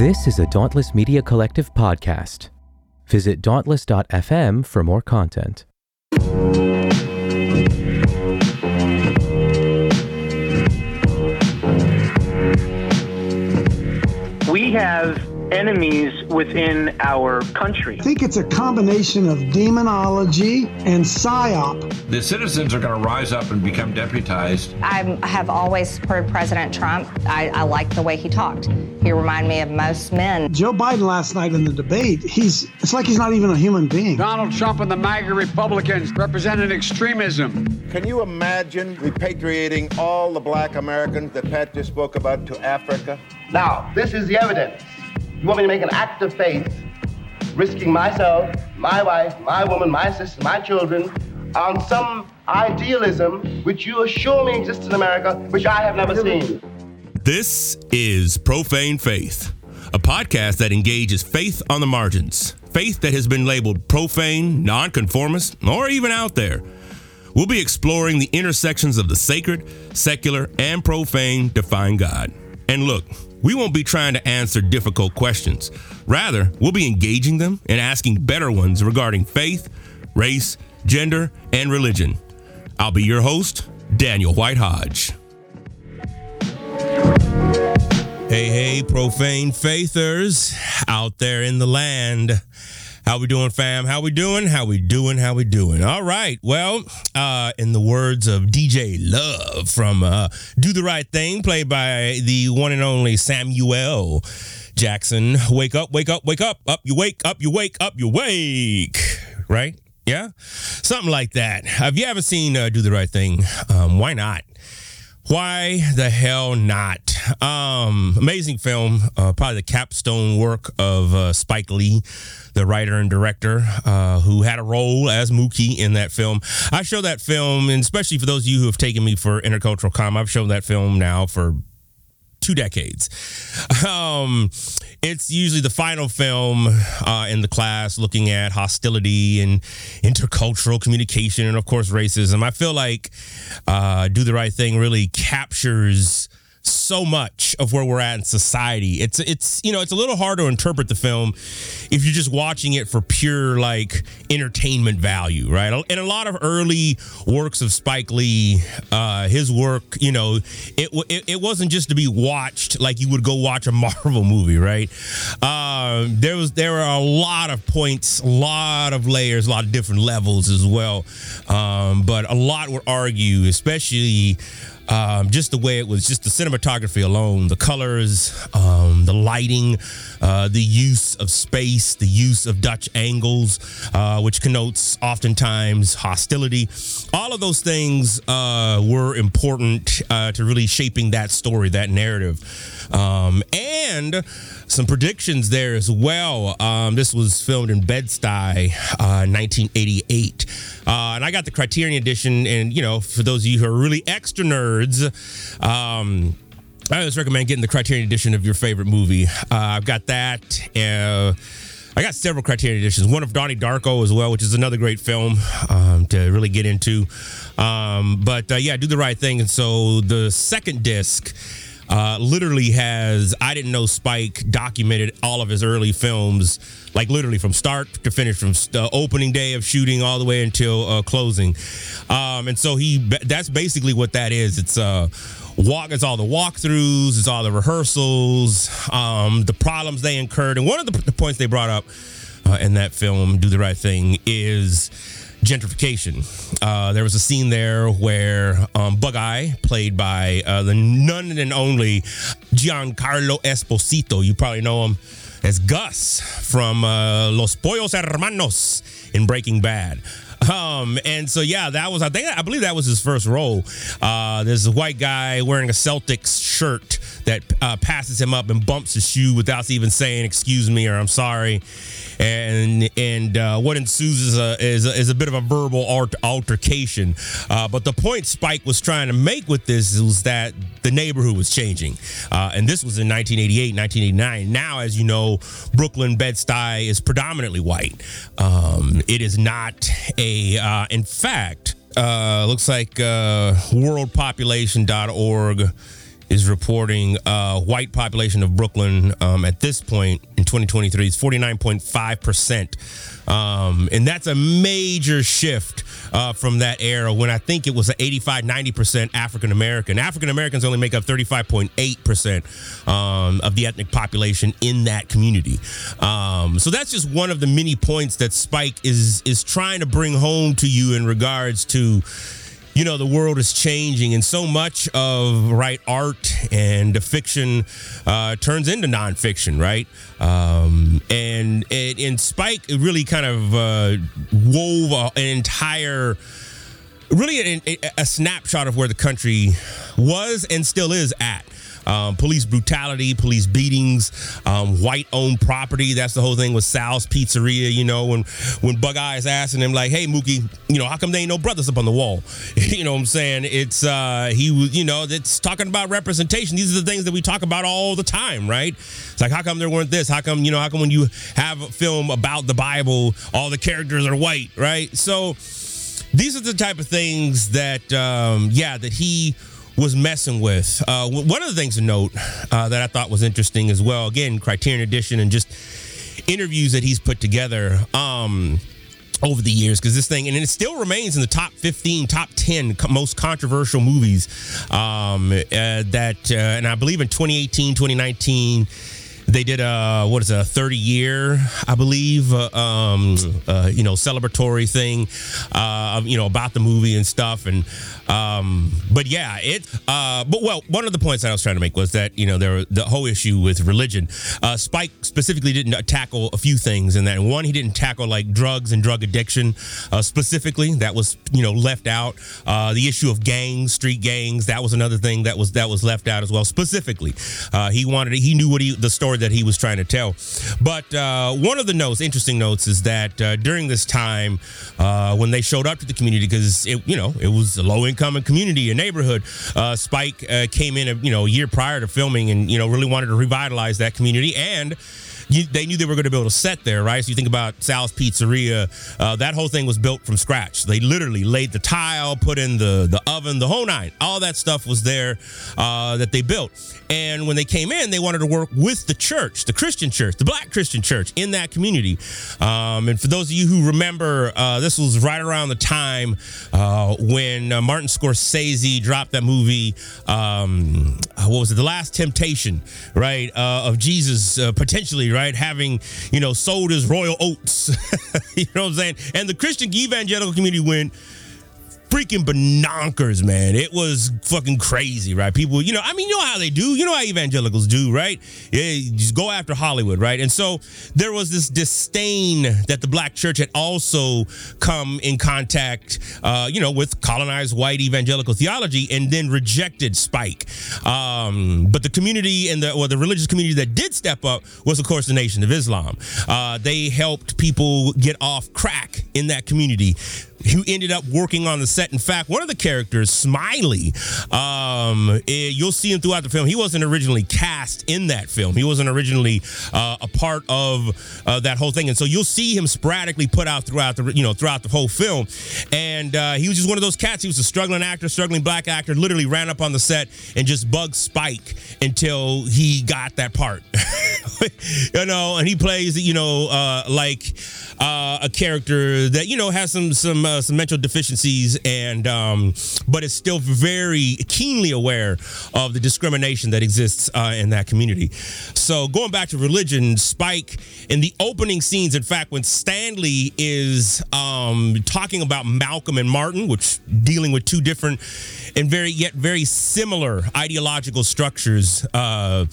This is a Dauntless Media Collective podcast. Visit dauntless.fm for more content. We have enemies within our country. I think it's a combination of demonology and psyop. The citizens are going to rise up and become deputized. I have always supported President Trump. I, I like the way he talked. He reminded me of most men. Joe Biden last night in the debate, he's it's like he's not even a human being. Donald Trump and the MAGA Republicans represented extremism. Can you imagine repatriating all the black Americans that Pat just spoke about to Africa? Now, this is the evidence. You want me to make an act of faith, risking myself, my wife, my woman, my sister, my children, on some idealism which you assure me exists in America, which I have never seen. This is Profane Faith, a podcast that engages faith on the margins, faith that has been labeled profane, nonconformist, or even out there. We'll be exploring the intersections of the sacred, secular, and profane to find God. And look, we won't be trying to answer difficult questions. Rather, we'll be engaging them and asking better ones regarding faith, race, gender, and religion. I'll be your host, Daniel White Hodge. Hey, hey, profane faithers out there in the land. How we doing, fam? How we doing? How we doing? How we doing? All right. Well, uh, in the words of DJ Love from uh, "Do the Right Thing," played by the one and only Samuel Jackson, "Wake up, wake up, wake up, up you wake, up you wake, up you wake." Right? Yeah, something like that. If you haven't seen uh, "Do the Right Thing," um, why not? Why the hell not? Um, amazing film, uh, probably the capstone work of uh, Spike Lee, the writer and director, uh, who had a role as Mookie in that film. I show that film, and especially for those of you who have taken me for intercultural com, I've shown that film now for two decades. Um, it's usually the final film uh, in the class looking at hostility and intercultural communication and, of course, racism. I feel like uh, Do the Right Thing really captures so much of where we're at in society. It's it's you know it's a little hard to interpret the film if you're just watching it for pure like entertainment value, right? And a lot of early works of Spike Lee, uh, his work, you know, it, it it wasn't just to be watched like you would go watch a Marvel movie, right? Uh, there was there were a lot of points, a lot of layers, a lot of different levels as well. Um, but a lot would argue, especially um, just the way it was, just the cinematography alone, the colors, um, the lighting, uh, the use of space, the use of Dutch angles, uh, which connotes oftentimes hostility. All of those things uh, were important uh, to really shaping that story, that narrative. Um, and some predictions there as well. Um, this was filmed in Bed-Stuy, 1988. Uh, and I got the Criterion edition. And, you know, for those of you who are really extra nerds, um, I always recommend getting the Criterion edition of your favorite movie. Uh, I've got that. Uh, I got several Criterion editions. One of Donnie Darko as well, which is another great film um, to really get into. Um, but uh, yeah, do the right thing. And so the second disc uh, literally has I didn't know Spike documented all of his early films, like literally from start to finish, from the opening day of shooting all the way until uh, closing. Um, and so he that's basically what that is. It's uh walk it's all the walkthroughs it's all the rehearsals um, the problems they incurred and one of the, the points they brought up uh, in that film do the right thing is gentrification. Uh, there was a scene there where um, Bug Eye, played by uh, the none and only Giancarlo Esposito, you probably know him as Gus from uh, Los Pollos Hermanos in Breaking Bad. Um, and so yeah, that was I think I believe that was his first role. Uh, there's a white guy wearing a Celtics shirt that uh, passes him up and bumps his shoe without even saying excuse me or I'm sorry. And and uh, what ensues is a, is a, is a bit of a verbal alt- altercation. Uh, but the point Spike was trying to make with this was that the neighborhood was changing, uh, and this was in 1988, 1989. Now, as you know, Brooklyn Bed Stuy is predominantly white. Um, it is not a. Uh, in fact, uh, looks like uh, worldpopulation.org is reporting uh, white population of Brooklyn um, at this point in 2023 is 49.5 percent, um, and that's a major shift uh, from that era when I think it was 85, 90 percent African American. African Americans only make up 35.8 percent um, of the ethnic population in that community. Um, so that's just one of the many points that Spike is is trying to bring home to you in regards to you know the world is changing and so much of right art and fiction uh, turns into nonfiction right? Um, and, and and spike it really kind of uh, wove an entire really a, a, snapshot of where the country was and still is at um, police brutality, police beatings, um, white owned property. That's the whole thing with Sal's Pizzeria. You know, when when Bug Eye is asking him like, "Hey Mookie, you know, how come they ain't no brothers up on the wall?" you know what I'm saying? It's uh, he was, you know, it's talking about representation. These are the things that we talk about all the time, right? It's like, how come there weren't this? How come you know? How come when you have a film about the Bible, all the characters are white, right? So these are the type of things that, um, yeah, that he was messing with. Uh, one of the things to note uh, that I thought was interesting as well, again, Criterion Edition and just interviews that he's put together. Um, over the years because this thing and it still remains in the top 15 top 10 most controversial movies um, uh, that uh, and i believe in 2018 2019 they did a what is it, a 30 year, I believe, uh, um, uh, you know, celebratory thing, uh, you know, about the movie and stuff. And um, but yeah, it. Uh, but well, one of the points that I was trying to make was that you know there the whole issue with religion. Uh, Spike specifically didn't tackle a few things in that. One, he didn't tackle like drugs and drug addiction uh, specifically. That was you know left out. the issue of gangs, street gangs, that was another thing that was that was left out as well. Specifically, he wanted he knew what he the story that he was trying to tell. But uh, one of the notes, interesting notes, is that uh, during this time uh, when they showed up to the community, because it, you know, it was a low income community, a neighborhood. Uh, Spike uh, came in, a, you know, a year prior to filming, and you know, really wanted to revitalize that community and you, they knew they were going to build a set there, right? So you think about Sal's Pizzeria, uh, that whole thing was built from scratch. They literally laid the tile, put in the the oven, the whole nine. All that stuff was there uh, that they built. And when they came in, they wanted to work with the church, the Christian church, the Black Christian church in that community. Um, and for those of you who remember, uh, this was right around the time uh, when uh, Martin Scorsese dropped that movie. Um, what was it? The Last Temptation, right? Uh, of Jesus potentially, right? Having, you know, sold his royal oats. you know what I'm saying? And the Christian evangelical community went, freaking bonkers, man. It was fucking crazy, right? People, you know, I mean, you know how they do. You know how evangelicals do, right? Yeah, just go after Hollywood, right? And so there was this disdain that the black church had also come in contact, uh, you know, with colonized white evangelical theology and then rejected Spike. Um, but the community and the, or the religious community that did step up was, of course, the Nation of Islam. Uh, they helped people get off crack in that community who ended up working on the set. In fact, one of the characters, Smiley, um, it, eh, you'll see him throughout the film. He wasn't originally cast in that film. He wasn't originally uh, a part of uh, that whole thing, and so you'll see him sporadically put out throughout the you know throughout the whole film. And uh, he was just one of those cats. He was a struggling actor, struggling black actor. Literally ran up on the set and just bugged Spike until he got that part. you know, and he plays you know uh, like uh, a character that you know has some some uh, some mental deficiencies, and um, but is still very keenly aware of the discrimination that exists uh, in that community. So going back to religion, Spike in the opening scenes, in fact, when Stanley is um, talking about Malcolm and Martin, which dealing with two different and very yet very similar ideological structures uh,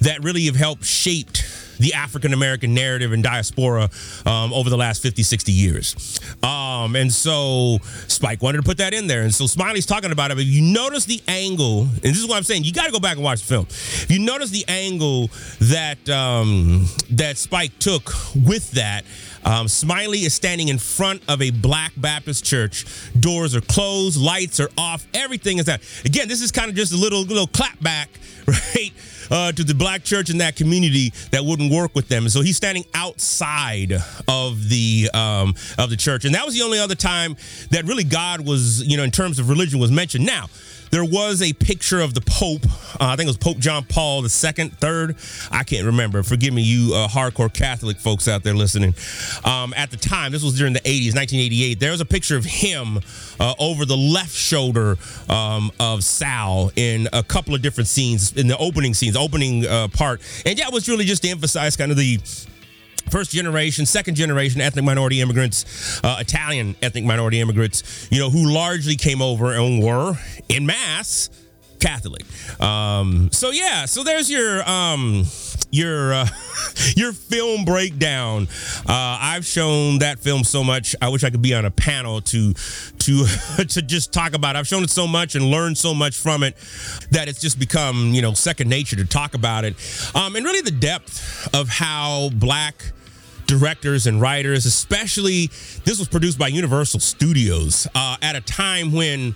that really have helped shaped the African American narrative and diaspora um, over the last 50, 60 years. Um, and so Spike wanted to put that in there. And so Smiley's talking about it. But you notice the angle, and this is what I'm saying, you got to go back and watch the film. If you notice the angle that um, that Spike took with that, um, Smiley is standing in front of a black Baptist church. Doors are closed, lights are off, everything is that. Again, this is kind of just a little little clap back, right? uh, to the black church in that community that wouldn't work with them. So he's standing outside of the um, of the church, and that was the only other time that really God was, you know, in terms of religion, was mentioned. Now there was a picture of the Pope. Uh, I think it was Pope John Paul the second, third. I can't remember. Forgive me, you uh, hardcore Catholic folks out there listening. Um, at the time, this was during the 80s, 1988. There was a picture of him uh, over the left shoulder um, of Sal in a couple of different scenes in the opening scenes, opening uh, part, and that was really just to emphasize kind of the first generation, second generation ethnic minority immigrants, uh, Italian ethnic minority immigrants, you know, who largely came over and were in mass Catholic. Um, so yeah, so there's your um, your uh, your film breakdown. Uh, I've shown that film so much. I wish I could be on a panel to to to just talk about. It. I've shown it so much and learned so much from it that it's just become you know second nature to talk about it. Um, and really the depth of how black directors and writers, especially this was produced by Universal Studios uh, at a time when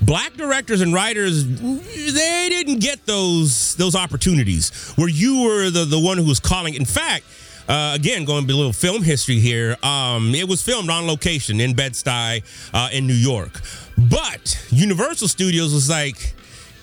black directors and writers they didn't get those those opportunities where you were the the one who was calling. In fact. Uh, again, going a little film history here. Um, it was filmed on location in Bed Stuy, uh, in New York. But Universal Studios was like,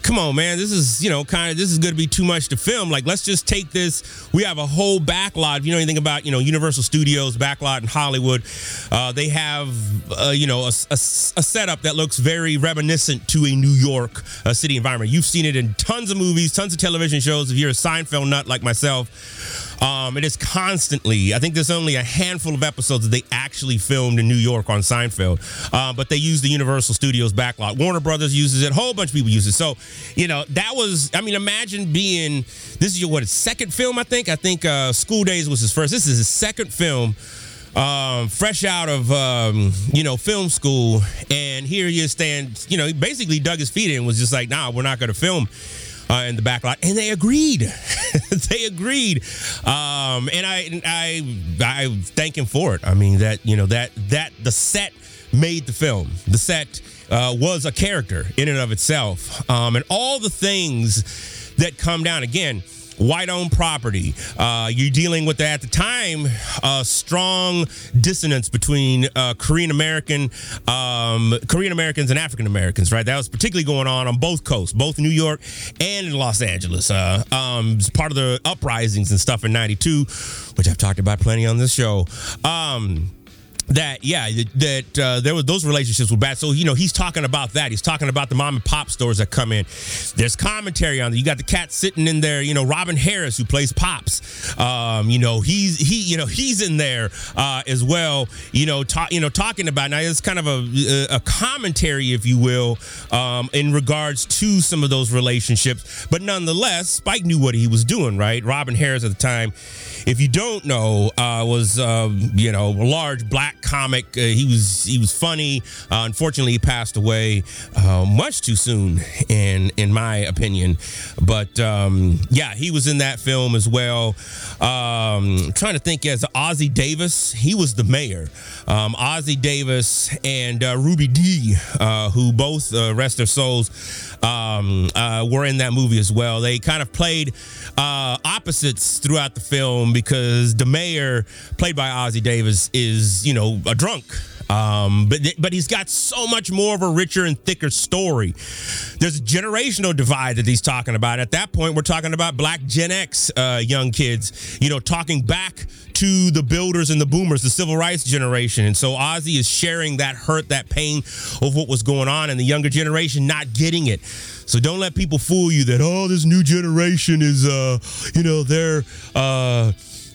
come on, man, this is, you know, kind of, this is going to be too much to film. Like, let's just take this. We have a whole backlot. If you know anything about, you know, Universal Studios backlot in Hollywood, uh, they have, uh, you know, a, a, a, setup that looks very reminiscent to a New York uh, city environment. You've seen it in tons of movies, tons of television shows. If you're a Seinfeld nut like myself, um, it is constantly. I think there's only a handful of episodes that they actually filmed in New York on Seinfeld, uh, but they use the Universal Studios backlot. Warner Brothers uses it. A whole bunch of people use it. So, you know, that was. I mean, imagine being. This is your what second film? I think. I think uh, School Daze was his first. This is his second film. Um, fresh out of um, you know film school, and here he is stand. You know, he basically dug his feet in. Was just like, nah, we're not going to film uh, in the back lot, and they agreed. they agreed, um, and I, I, I thank him for it. I mean that you know that that the set made the film. The set uh, was a character in and of itself, um, and all the things that come down again white owned property. Uh, you're dealing with at the time a strong dissonance between uh, Korean American, um, Korean Americans and African Americans. Right, that was particularly going on on both coasts, both New York and in Los Angeles. Uh, um, part of the uprisings and stuff in '92, which I've talked about plenty on this show. Um, that yeah that uh, there was those relationships were bad. So you know he's talking about that. He's talking about the mom and pop stores that come in. There's commentary on it you got the cat sitting in there you know robin harris who plays pops. Um, you know he's he you know he's in there uh, as well you know talk, you know talking about now it's kind of a, a commentary if you will um, in regards to some of those relationships. But nonetheless spike knew what he was doing right? Robin harris at the time if you don't know uh, was uh, you know a large black comic. Uh, he was he was funny. Uh, unfortunately, he passed away uh, much too soon, in in my opinion. But um, yeah, he was in that film as well. Um, trying to think as Ossie Davis, he was the mayor. Um, Ossie Davis and uh, Ruby Dee, uh, who both rest their souls, um, were in that movie as well. They kind of played opposites throughout the film because the mayor, played by Ossie Davis, is you know a drunk. Um, but but he's got so much more of a richer and thicker story. There's a generational divide that he's talking about. At that point, we're talking about Black Gen X uh, young kids. You know, talking back to the builders and the boomers, the civil rights generation. And so Ossie is sharing that hurt, that pain of what was going on, and the younger generation not getting it. So don't let people fool you that oh, this new generation is uh, you know, they're uh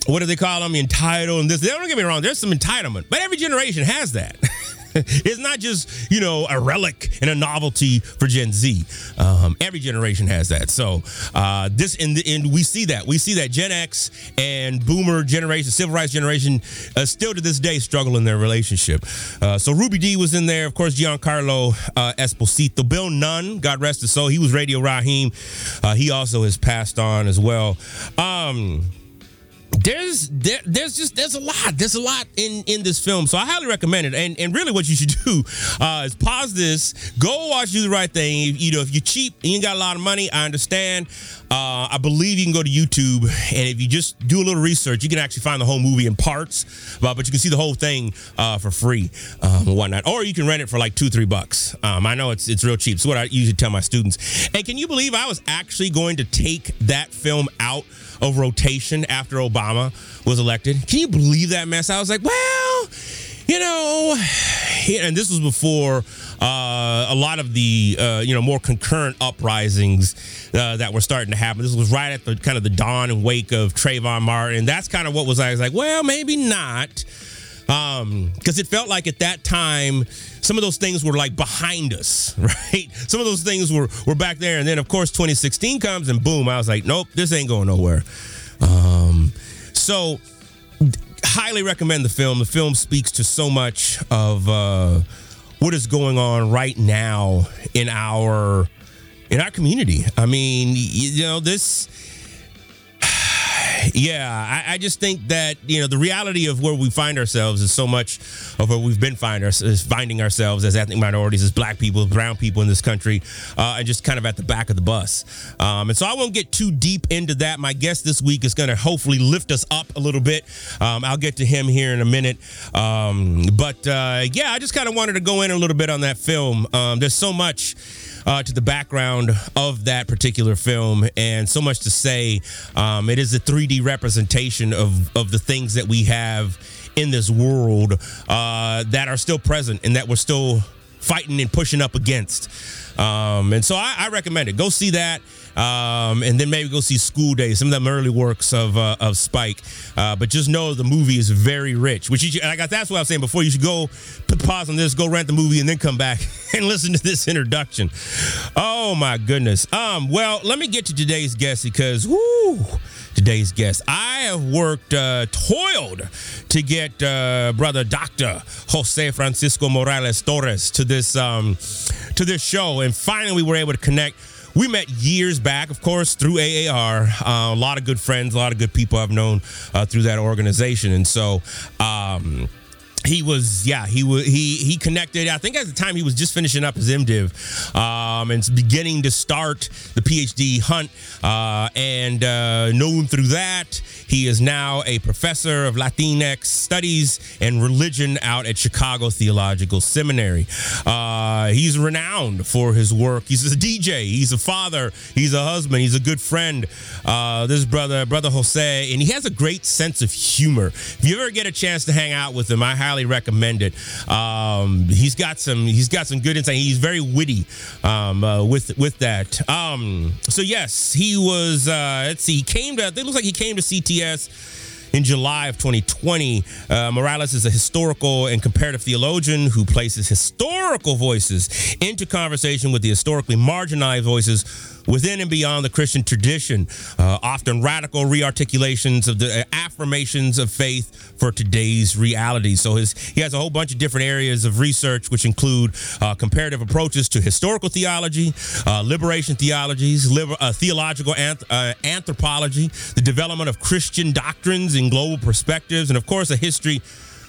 what do they call them? Entitled and this. They don't get me wrong. There's some entitlement, but every generation has that. it's not just you know a relic and a novelty for Gen Z. Um, every generation has that. So uh, this and and we see that we see that Gen X and Boomer generation, Civil Rights generation, uh, still to this day struggle in their relationship. Uh, so Ruby Dee was in there, of course. Giancarlo uh, Esposito, Bill Nunn, God rest his soul. He was Radio Raheem. Uh, he also has passed on as well. Um, there's there, there's just there's a lot there's a lot in in this film. So i highly recommend it. And and really what you should do uh, is pause this go watch do the right thing. You know if you're cheap and you ain't got a lot of money i understand uh, i believe you can go to youtube and if you just do a little research you can actually find the whole movie in parts uh, but you can see the whole thing uh, for free um, whatnot or you can rent it for like two three bucks um, i know it's it's real cheap so what i usually tell my students and can you believe i was actually going to take that film out of rotation after Obama was elected. Can you believe that mess? I was like, well, you know, and this was before uh, a lot of the uh, you know more concurrent uprisings uh, that were starting to happen. This was right at the kind of the dawn and wake of Trayvon Martin. That's kind of what was I was like, well, maybe not, because um, it felt like at that time some of those things were like behind us, right? Some of those things were were back there, and then of course 2016 comes, and boom, I was like, nope, this ain't going nowhere. Um, so highly recommend the film. The film speaks to so much of uh, what is going on right now in our in our community. I mean, you know, this yeah, I, I, just think that you know the reality of where we find ourselves is so much of where we've been find our, finding ourselves as ethnic minorities, as black people, brown people in this country, uh, and just kind of at the back of the bus. Um, and so I won't get too deep into that. My guest this week is going to hopefully lift us up a little bit. Um, I'll get to him here in a minute. Um, but uh, yeah, I just kind of wanted to go in a little bit on that film. Um, there's so much uh, to the background of that particular film, and so much to say. Um, it is a 3D representation of of the things that we have in this world uh, that are still present and that we're still fighting and pushing up against. Um, and so I, I, recommend it. Go see that. Um, and then maybe go see School Daze, some of them early works of uh, of Spike. Uh, but just know the movie is very rich. Which you, like that's what I was saying before. You should go put pause on this, go rent the movie, and then come back and listen to this introduction. Oh my goodness. Um. Well, let me get to today's guest because whoo today's guest. I have worked, uh, toiled to get uh, brother Dr. Jose Francisco Morales Torres to this um, to this show, and finally we were able to connect. We met years back, of course, through AAR. Uh, a lot of good friends, a lot of good people I've known uh, through that organization, and so. Um, he was yeah he was he he connected. I think at the time he was just finishing up his mdiv um, and beginning to start the phd hunt uh, and uh, known through that he is now a professor of latinx studies and religion out at chicago theological seminary. Uh, he's renowned for his work. He's a dj he's a father. He's a husband. He's a good friend. Uh, this brother brother jose and he has a great sense of humor. If you ever get a chance to hang out with him i highly highly recommend it. Um, he's got some he's got some good insight. He's very witty um, uh, with with that. Um, so yes, he was. Uh, let's see. He came to. It looks like he came to CTS in July of 2020. Uh, Morales is a historical and comparative theologian who places historical voices into conversation with the historically marginalized voices within and beyond the Christian tradition, uh, often radical rearticulations of the uh, affirmations of faith for today's reality. So his, he has a whole bunch of different areas of research, which include uh, comparative approaches to historical theology, uh, liberation theologies, liber, uh, theological anth- uh, anthropology, the development of Christian doctrines and global perspectives, and of course, a history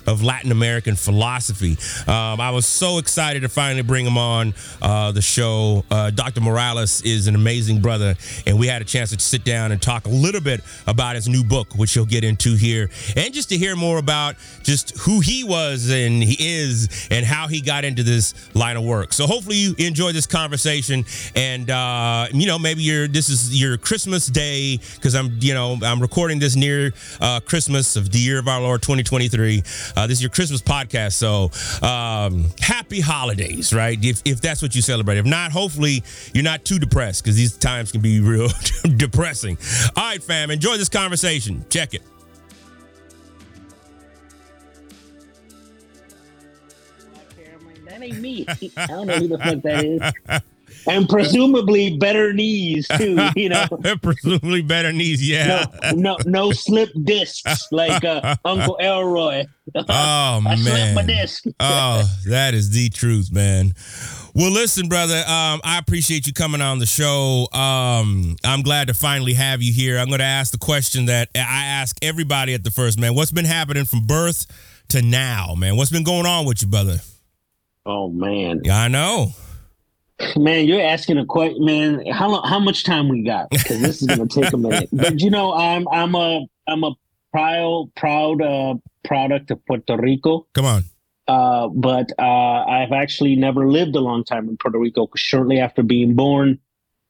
of Latin American philosophy. Um, I was so excited to finally bring him on uh, the show. Uh, Dr. Morales is an amazing brother, and we had a chance to sit down and talk a little bit about his new book, which he'll get into here, and just to hear more about just who he was and he is and how he got into this line of work. So hopefully you enjoy this conversation, and uh, you know maybe this is your Christmas day because I'm you know I'm recording this near uh, Christmas of the year of our Lord 2023. Uh, this is your Christmas podcast, so um, happy holidays, right? If, if that's what you celebrate. If not, hopefully you're not too depressed because these times can be real depressing. All right, fam, enjoy this conversation. Check it. That ain't me. I don't know who the fuck that is. and presumably better knees too. You know, presumably better knees. Yeah. No, no, no slip discs like uh, Uncle Elroy. Oh man I man. my disc. oh, that is the truth, man. Well, listen, brother. Um, I appreciate you coming on the show. Um, I'm glad to finally have you here. I'm going to ask the question that I ask everybody at the first, man. What's been happening from birth to now, man? What's been going on with you, brother? Oh man. Yeah, I know. Man, you're asking a question, man. How long, how much time we got? Because this is going to take a minute. But you know, I'm I'm a I'm a proud proud uh, product of Puerto Rico. Come on. Uh, but uh, I've actually never lived a long time in Puerto Rico. Shortly after being born,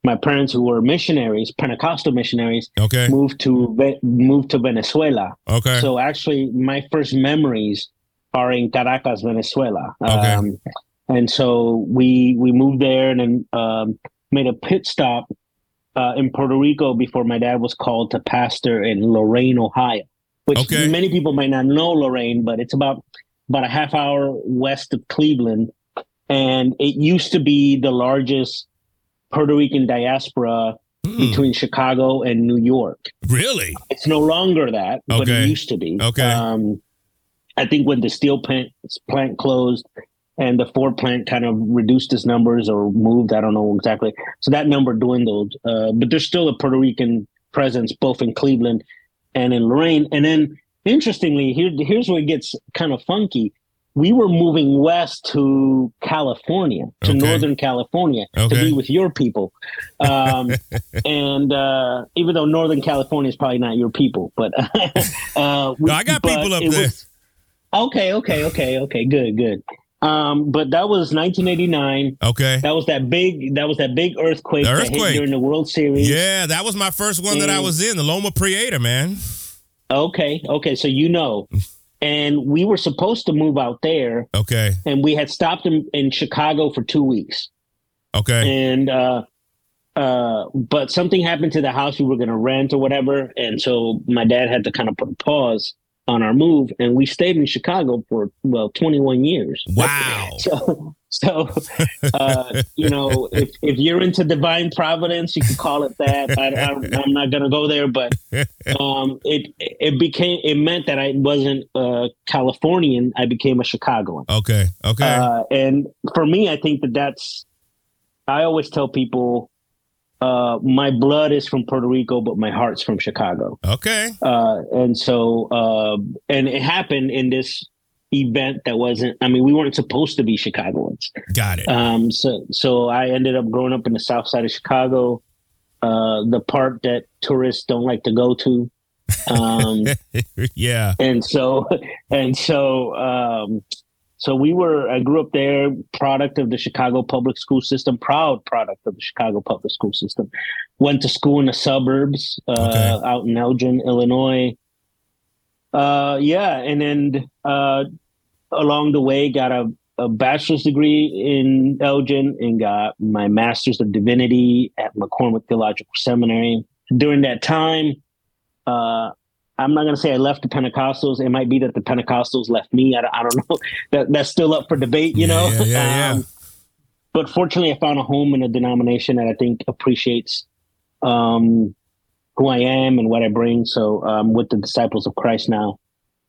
my parents, who were missionaries, Pentecostal missionaries, okay. moved to moved to Venezuela. Okay. So actually, my first memories are in Caracas, Venezuela. Okay. Um, and so we we moved there and then um, made a pit stop uh, in Puerto Rico before my dad was called to pastor in Lorain, Ohio. Which okay. many people might not know Lorain, but it's about about a half hour west of Cleveland, and it used to be the largest Puerto Rican diaspora mm. between Chicago and New York. Really? It's no longer that, okay. but it used to be. Okay. Um, I think when the steel plant plant closed and the Ford plant kind of reduced its numbers or moved, I don't know exactly. So that number dwindled. Uh, but there's still a Puerto Rican presence both in Cleveland and in Lorain. And then interestingly, here here's where it gets kind of funky. We were moving west to California, to Okay. Northern California, to be with your people. Um, and uh, even though Northern California is probably not your people, but uh, we, No, I got people up there. was- okay, okay, okay, okay, good, good. Um, but that was 1989. Okay. That was that big. That was that big earthquake, The earthquake. during the World Series. Yeah, that was my first one that I was in, the Loma Prieta, man. Okay, okay, so you know, and we were supposed to move out there, Okay. and we had stopped in, in Chicago for two weeks, Okay. and uh, uh, but something happened to the house we were going to rent or whatever, and so my dad had to kind of put a pause on our move, and we stayed in Chicago for well 21 years. Wow. So, so uh, you know, if, if you're into divine providence, you could call it that. I, I'm not gonna go there, but um, it it became it meant that I wasn't a Californian. I became a Chicagoan. Okay. Okay. Uh, and for me, I think that that's. I always tell people, uh, my blood is from Puerto Rico, but my heart's from Chicago. okay. Uh, and so, uh, and it happened in this event that wasn't. I mean, we weren't supposed to be Chicagoans. Got it. Um, so, so I ended up growing up in the South Side of Chicago, uh, the part that tourists don't like to go to. Um, yeah. and so, and so, um, so we were. I grew up there, product of the Chicago public school system, proud product of the Chicago public school system. Went to school in the suburbs, uh, Okay. out in Elgin, Illinois. Uh, yeah, and then uh, along the way, got a, a bachelor's degree in Elgin and got my master's of divinity at McCormick Theological Seminary. During that time, uh, I'm not going to say I left the Pentecostals. It might be that the Pentecostals left me. I, don't- I don't know. That, that's still up for debate, you Yeah, know? yeah, yeah, yeah. but fortunately, I found a home in a denomination that I think appreciates um, who I am and what I bring. So um, with the Disciples of Christ now.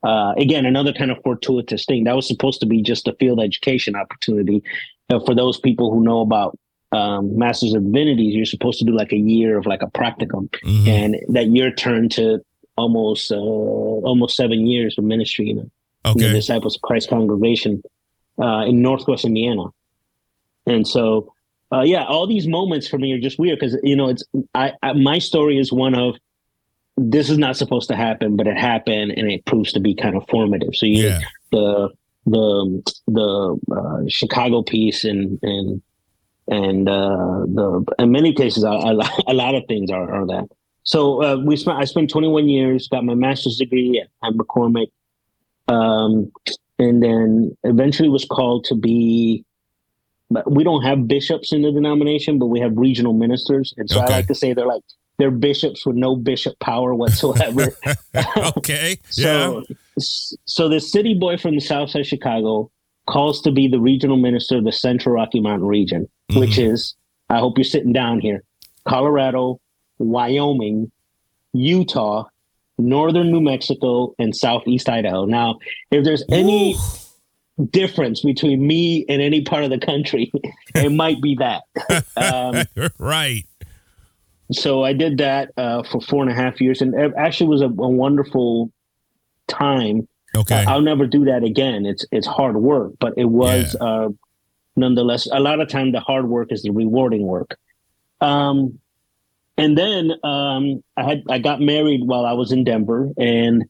Uh, again, another kind of fortuitous thing. That was supposed to be just a field education opportunity uh, for those people who know about um, Masters of Divinities. You're supposed to do like a year of like a practicum, Mhm. and that year turned to almost uh, almost seven years of ministry in the, in the Disciples of Christ congregation uh, in Northwest Indiana. And so, uh, yeah, all these moments for me are just weird because you know it's I, I my story is one of this is not supposed to happen, but it happened and it proves to be kind of formative. So you Yeah. the the the uh, Chicago piece and and and uh, the in many cases a, a lot of things are, are that. So uh, we spent I spent 21 years, got my master's degree at, McCormick, um, and then eventually was called to be. But we don't have bishops in the denomination, but we have regional ministers, and so Okay. I like to say they're like they're bishops with no bishop power whatsoever. okay. Yeah. So, so this city boy from the south side of Chicago calls to be the regional minister of the Central Rocky Mountain region, which Mm-hmm. is I hope you're sitting down here. Colorado, Wyoming, Utah, northern New Mexico, and southeast Idaho. Now, if there's any difference between me and any part of the country, it might be that. Um, right. So I did that uh, for four and a half years, and it actually was a, a wonderful time. Okay. Uh, I'll never do that again. It's it's hard work, but it was yeah. uh, nonetheless a lot of time. The hard work is the rewarding work. Um, and then um, I had I got married while I was in Denver, and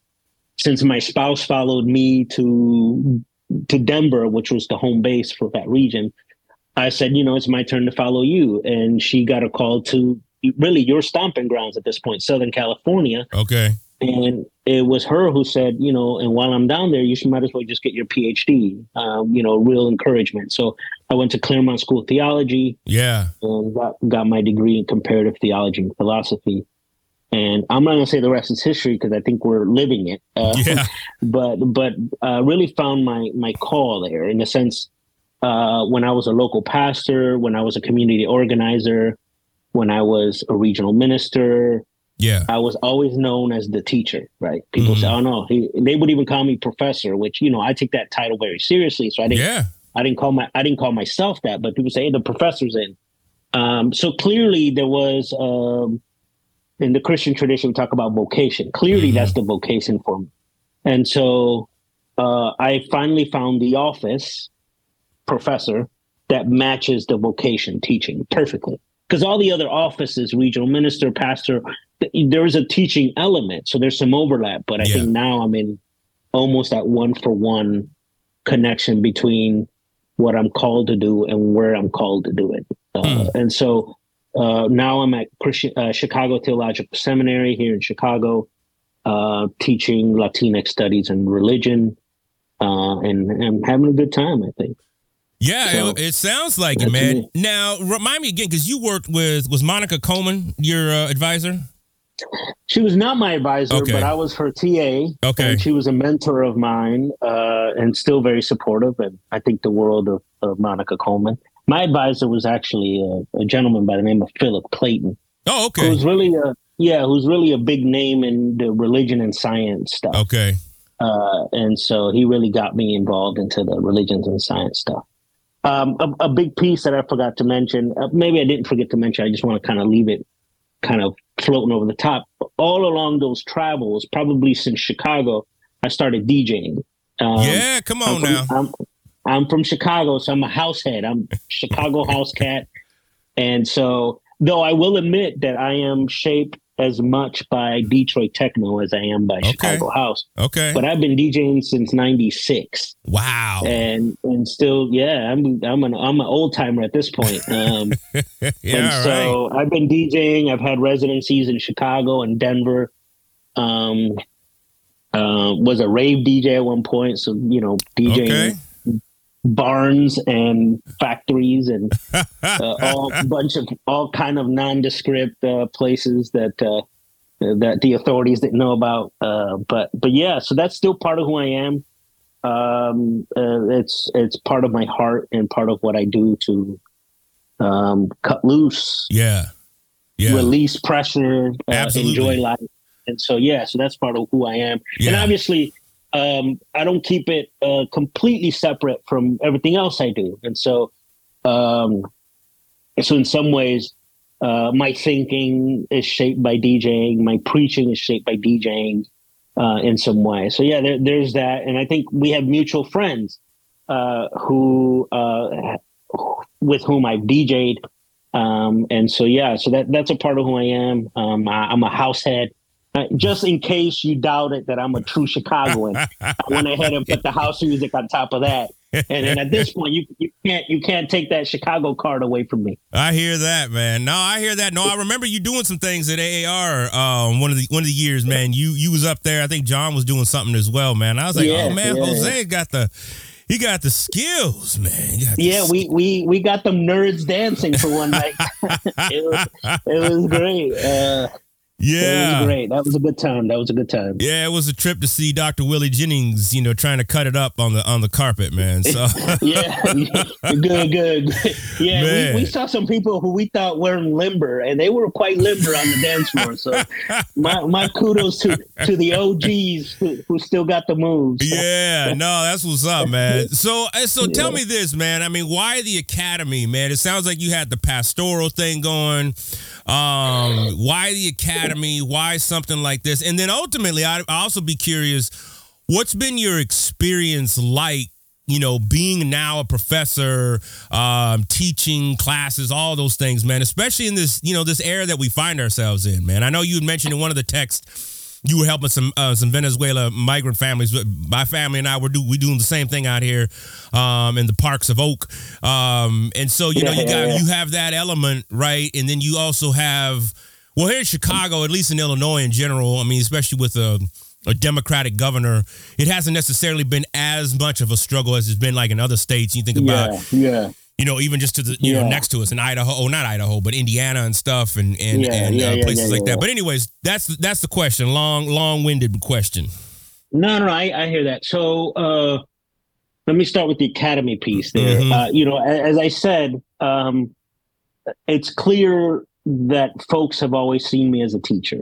since my spouse followed me to to Denver, which was the home base for that region, I said, you know, it's my turn to follow you. And she got a call to really your stomping grounds at this point, Southern California. Okay. And it was her who said, you know, and while I'm down there, you should might as well just get your PhD. Um, you know, real encouragement. So I went to Claremont School of Theology. Yeah. And got, got my degree in comparative theology and philosophy. And I'm not going to say the rest is history because I think we're living it. Uh, yeah. But but uh, really found my my call there in a sense uh, when I was a local pastor, when I was a community organizer, when I was a regional minister, yeah. I was always known as the teacher, right? People mm-hmm. say, "Oh no," he, they would even call me professor, which you know I take that title very seriously. So I didn't, yeah. I didn't call my, I didn't call myself that, but people say, "Hey, the professor's in." Um, so clearly, there was um, in the Christian tradition, we talk about vocation. Clearly, mm-hmm. that's the vocation for me, and so uh, I finally found the office professor that matches the vocation teaching perfectly because all the other offices, regional minister, pastor, there is a teaching element, so there's some overlap. But I yeah. think now I'm in almost that one for one connection between what I'm called to do and where I'm called to do it. Uh, mm. And so uh, now I'm at Christian, uh, Chicago Theological Seminary here in Chicago, uh, teaching Latinx studies and religion, uh, and I'm having a good time. I think. Yeah, so, it, it, sounds like it, man. Now, remind me again, because you worked with was Monica Coleman your uh, advisor? She was not my advisor, okay. but I was her TA. Okay. she was a mentor of mine uh, and still very supportive. And I think the world of, of Monica Coleman. My advisor was actually a, a, gentleman by the name of Philip Clayton. Oh, okay. Who's really a yeah, who's really a big name in the religion and science stuff. Okay. Uh, and so he really got me involved into the religions and science stuff. Um, a, a, big piece that I forgot to mention, uh, maybe I didn't forget to mention, I just want to kind of leave it kind of floating over the top. All along those travels, probably since Chicago, I started DJing. Um, yeah, come on I'm from, now. I'm, I'm from Chicago, so I'm a house head. I'm Chicago house cat. And so, though I will admit that I am shaped as much by Detroit techno as I am by okay. Chicago house. Okay. But I've been DJing since '96. Wow. And and still, yeah, I'm I'm an I'm an old timer at this point. Um, yeah. And so right. I've been DJing. I've had residencies in Chicago and Denver. Um, uh, was a rave DJ at one point, so you know, DJing. Okay barns and factories and uh, all bunch of all kind of nondescript uh, places that uh, that the authorities didn't know about. Uh, but but yeah, so that's still part of who I am. Um, uh, it's it's part of my heart and part of what I do to um, cut loose. Yeah, yeah. Release pressure. Uh, enjoy life. And so yeah, so that's part of who I am. Yeah. And obviously um, I don't keep it uh, completely separate from everything else I do. And so, um, so in some ways, uh, my thinking is shaped by DJing. My preaching is shaped by DJing uh, in some way. So yeah, there, there's that. And I think we have mutual friends uh, who, uh, with whom I've DJed. Um, and so yeah, so that that's a part of who I am. Um, I, am a house head. Just in case you doubted that I'm a true Chicagoan, I went ahead and put the house music on top of that. And then at this point, you you can't you can't take that Chicago card away from me. I hear that, man. No, I hear that. No, I remember you doing some things at AAR. Um, one of the one of the years, man. You you was up there. I think John was doing something as well, man. I was like, yeah, oh man, yeah. Jose got the he got the skills, man. yeah, we we we got them nerds dancing for one night. it was it was great. Uh, Yeah, it was great. That was a good time. That was a good time. Yeah, it was a trip to see Dr. Willie Jennings. You know, trying to cut it up on the on the carpet, man. So yeah, good, good. Yeah, we, we, saw some people who we thought weren't limber, and they were quite limber on the dance floor. So my my kudos to to the OGs who, who still got the moves. Yeah, no, that's what's up, man. So uh, so yeah. tell me this, man. I mean, why the academy, man? It sounds like you had the pastoral thing going. Um, why the academy? Me, why something like this? And then ultimately, I'd also be curious, what's been your experience like? You know, being now a professor, um, teaching classes, all those things, man. Especially in this, you know, this era that we find ourselves in, man. I know you had mentioned in one of the texts you were helping some uh, some Venezuela migrant families. My family and I were do we doing the same thing out here um, in the parks of Oak, um, and so you know you got you have that element right, and then you also have well here in Chicago, at least in Illinois in general. I mean, especially with a a Democratic governor, it hasn't necessarily been as much of a struggle as it's been like in other states. You think about yeah, yeah you know, even just to the you yeah. know next to us in Idaho, oh not Idaho, but Indiana and stuff, and and yeah, and uh, places like that. But anyways, that's that's the question. Long long winded question. No, no, no, I, I hear that. So uh, let me start with the academy piece there. Mm-hmm. Uh, you know, as, as I said, um, it's clear that folks have always seen me as a teacher.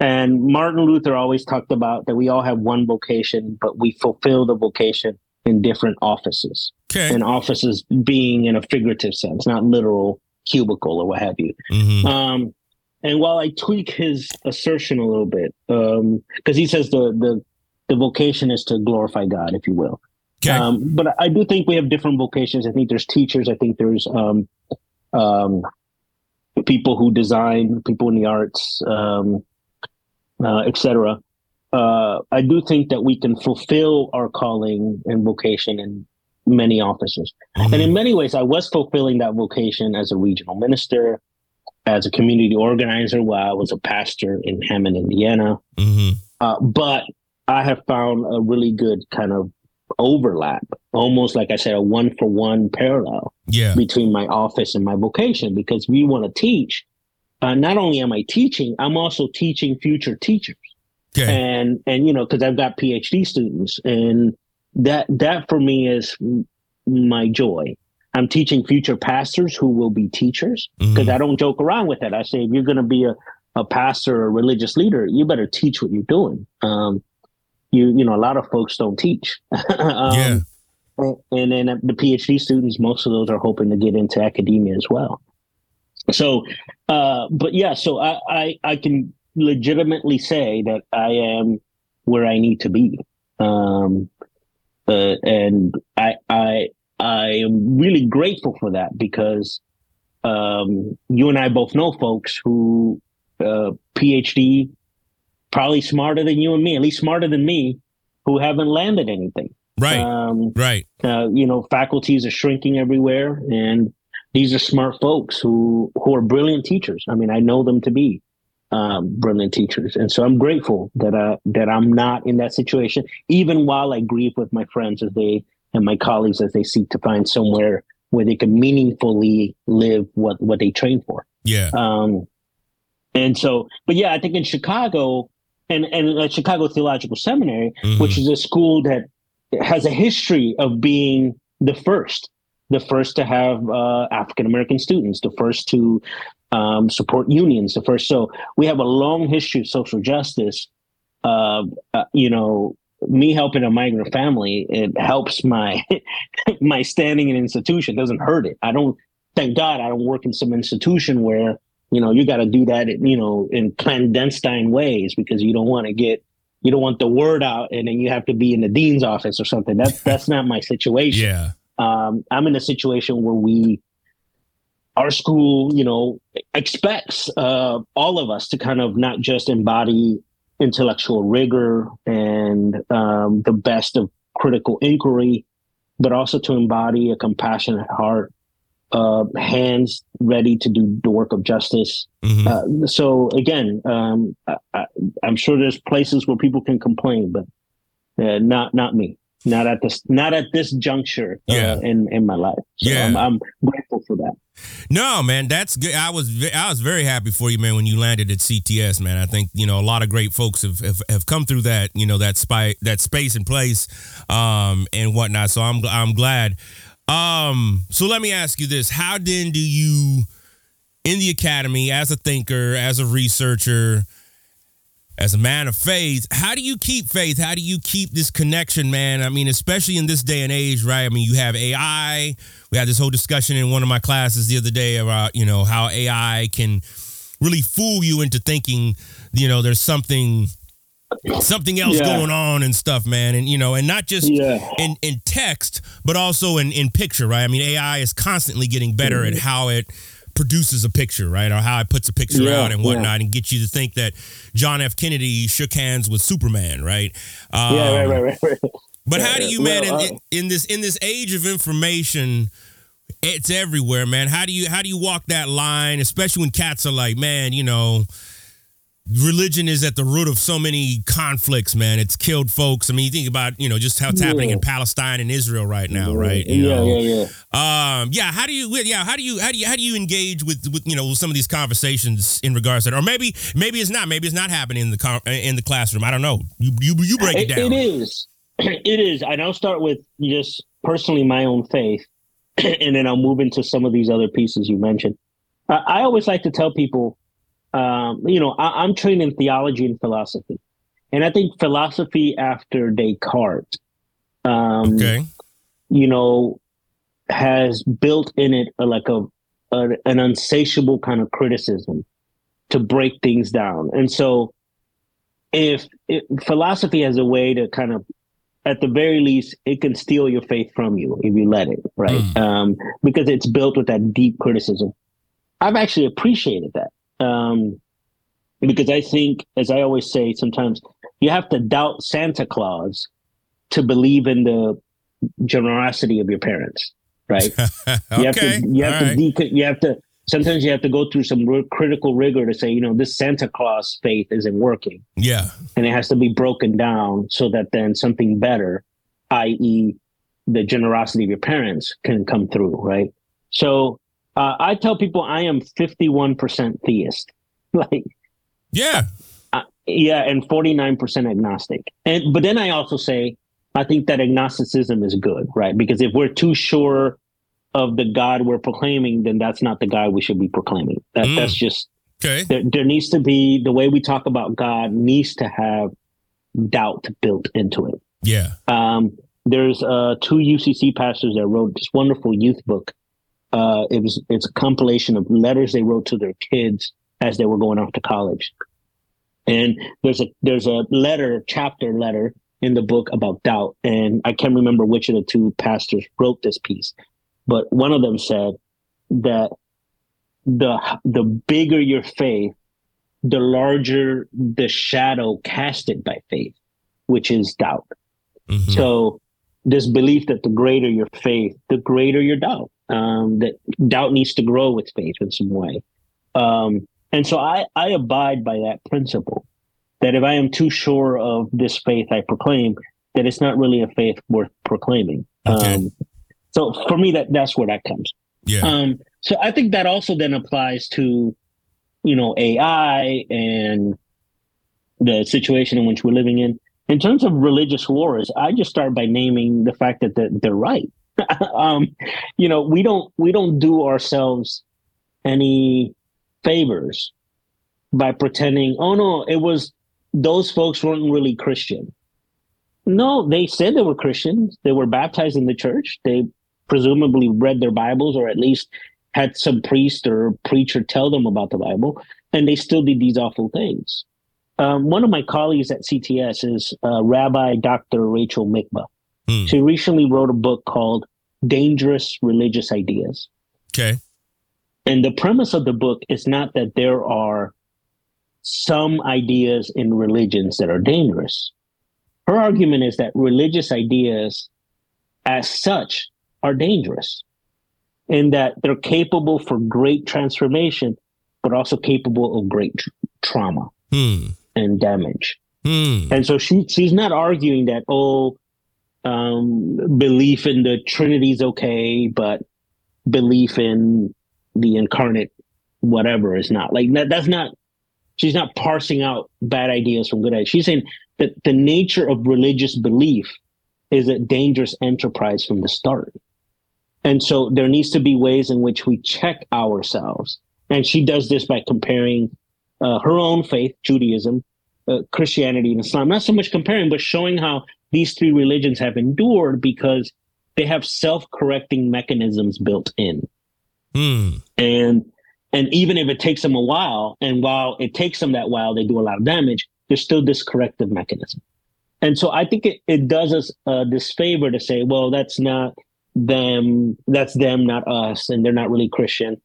And Martin Luther always talked about that we all have one vocation, but we fulfill the vocation in different offices. Okay. And offices being in a figurative sense, not literal cubicle or what have you. Mm-hmm. Um, and while I tweak his assertion a little bit, because um, he says the, the the vocation is to glorify God, if you will. Okay. Um, but I do think we have different vocations. I think there's teachers. I think there's um, um, people who design, people in the arts, um, uh, etc. Uh, I do think that we can fulfill our calling and vocation in many offices. Mm-hmm. And in many ways, I was fulfilling that vocation as a regional minister, as a community organizer while I was a pastor in Hammond, Indiana. Mm-hmm. Uh, but I have found a really good kind of overlap, almost like I said, a one for one parallel yeah. between my office and my vocation. Because we want to teach, uh, not only am I teaching, I'm also teaching future teachers. Okay. And and you know, because I've got PhD students, and that that for me is my joy. I'm teaching future pastors who will be teachers because mm-hmm. I don't joke around with that. I say if you're going to be a, a pastor or religious leader, you better teach what you're doing. Um, you you know a lot of folks don't teach. um, yeah. And then the PhD students, most of those are hoping to get into academia as well. So, uh, but yeah, so I, I I can legitimately say that I am where I need to be. Um, uh, and I, I, I am really grateful for that because um, you and I both know folks who uh, PhD, probably smarter than you and me, at least smarter than me, who haven't landed anything. Right. Um, right. Uh, you know, faculties are shrinking everywhere, and these are smart folks who who are brilliant teachers. I mean, I know them to be um, brilliant teachers, and so I'm grateful that uh, that I'm not in that situation. Even while I grieve with my friends as they and my colleagues as they seek to find somewhere where they can meaningfully live what what they train for. Yeah. Um, and so, but yeah, I think in Chicago and and at Chicago Theological Seminary, mm-hmm. which is a school that has a history of being the first the first to have uh, African American students, the first to um, support unions. The first, so we have a long history of social justice. Uh, uh, you know, me helping a migrant family, it helps my my standing in institution. Doesn't hurt it. I don't. Thank God, I don't work in some institution where you know you got to do that. You know, in clandestine ways because you don't want to get you don't want the word out, and then you have to be in the dean's office or something. That's that's not my situation. Yeah. Um, I'm in a situation where we our school, you know, expects uh, all of us to kind of not just embody intellectual rigor and um, the best of critical inquiry, but also to embody a compassionate heart, uh, hands ready to do the work of justice. Mm-hmm. Uh, so again, um, I, am sure there's places where people can complain, but uh, not not me. not at this not at this juncture uh, Yeah. in in my life. So Yeah. I'm, I'm grateful for that. No, man, that's good. I was I was very happy for you, man, when you landed at CTS, man. I think you know a lot of great folks have have, have come through that you know that spy that space and place, um, and whatnot. So I'm I'm glad. Um, so let me ask you this: How then do you, in the academy, as a thinker, as a researcher? as a man of faith, how do you keep faith? How do you keep this connection, man? I mean, especially in this day and age, right? I mean, you have AI. We had this whole discussion in one of my classes the other day about, you know, how AI can really fool you into thinking, you know, there's something something else Yeah. going on and stuff, man. And you know, and not just Yeah. in in text, but also in in picture, right? I mean, AI is constantly getting better Mm-hmm. at how it produces a picture, right? Or how it puts a picture Yeah, out and whatnot and gets you to think that John F. Kennedy shook hands with Superman, right? Um, yeah, right, right, right, right. But how do you, man, in, uh, in this in this age of information, it's everywhere, man. How do you how do you walk that line, especially when cats are like, man, you know, religion is at the root of so many conflicts, man. It's killed folks. I mean, you think about, you know, just how it's happening in Palestine and Israel right now, right? You Yeah, know? yeah, yeah. Um, yeah. How do you? Yeah. How do you? How do you? How do you engage with with you know with some of these conversations in regards to that, or maybe maybe it's not. Maybe it's not happening in the con- in the classroom. I don't know. You you you break it, It- down. it is. It is. And I'll start with just personally my own faith, and then I'll move into some of these other pieces you mentioned. I, I always like to tell people, um, you know, I, I'm trained in theology and philosophy, and I think philosophy after Descartes, um, Okay. you know, has built in it a, like a, a an unsatiable kind of criticism to break things down, and so if it, philosophy has a way to kind of at the very least it can steal your faith from you if you let it right? Um, because it's built with that deep criticism. I've actually appreciated that um, because i think as i always say sometimes you have to doubt santa claus to believe in the generosity of your parents right you have okay. to you have All to right. you have to sometimes you have to go through some critical rigor to say you know this santa claus faith isn't working yeah. and it has to be broken down so that then something better i.e the generosity of your parents can come through right so uh, i tell people i am 51% theist like Yeah. uh, yeah and 49% agnostic and but then i also say i think that agnosticism is good right because if we're too sure of the god we're proclaiming then that's not the god we should be proclaiming that, Mm. that's just Okay. there, there needs to be the way we talk about god needs to have doubt built into it Yeah. um, there's uh, two UCC pastors that wrote this wonderful youth book. Uh, it was it's a compilation of letters they wrote to their kids as they were going off to college. And there's a there's a letter, chapter letter in the book about doubt. And I can't remember which of the two pastors wrote this piece, but one of them said that the the bigger your faith, the larger the shadow casted by faith, which is doubt. Mhm. So this belief that the greater your faith, the greater your doubt. Um, that doubt needs to grow with faith in some way. Um, and so I, I abide by that principle that if I am too sure of this faith I proclaim, that it's not really a faith worth proclaiming. Okay. Um, so for me, that that's where that comes. Yeah. Um, so I think that also then applies to, you know, AI and the situation in which we're living in. In terms of religious wars, I just start by naming the fact that they're, they're right. um, you know, we don't we don't do ourselves any favors by pretending, oh no, it was those folks weren't really Christian. No, they said they were Christians. They were baptized in the church. They presumably read their Bibles or at least had some priest or preacher tell them about the Bible, and they still did these awful things. Um, one of my colleagues at CTS is uh, Rabbi Dr. Rachel Mikva. Hmm. She recently wrote a book called Dangerous Religious Ideas. Okay. And the premise of the book is not that there are some ideas in religions that are dangerous. Her argument is that religious ideas, as such, are dangerous in that they're capable for great transformation, but also capable of great tr- trauma Hmm. and damage. Hmm. And so she she's not arguing that oh, um, belief in the Trinity is okay, but belief in the incarnate whatever is not. Like that, that's not. She's not parsing out bad ideas from good ideas. She's saying that the nature of religious belief is a dangerous enterprise from the start. And so there needs to be ways in which we check ourselves. And she does this by comparing uh, her own faith, Judaism, uh, Christianity, and Islam. Not so much comparing, but showing how these three religions have endured because they have self-correcting mechanisms built in. Mm. And and even if it takes them a while, and while it takes them that while, they do a lot of damage. There's still this corrective mechanism. And so I think it, it does us a disfavor to say, well, that's not them, that's them, not us, and they're not really Christian.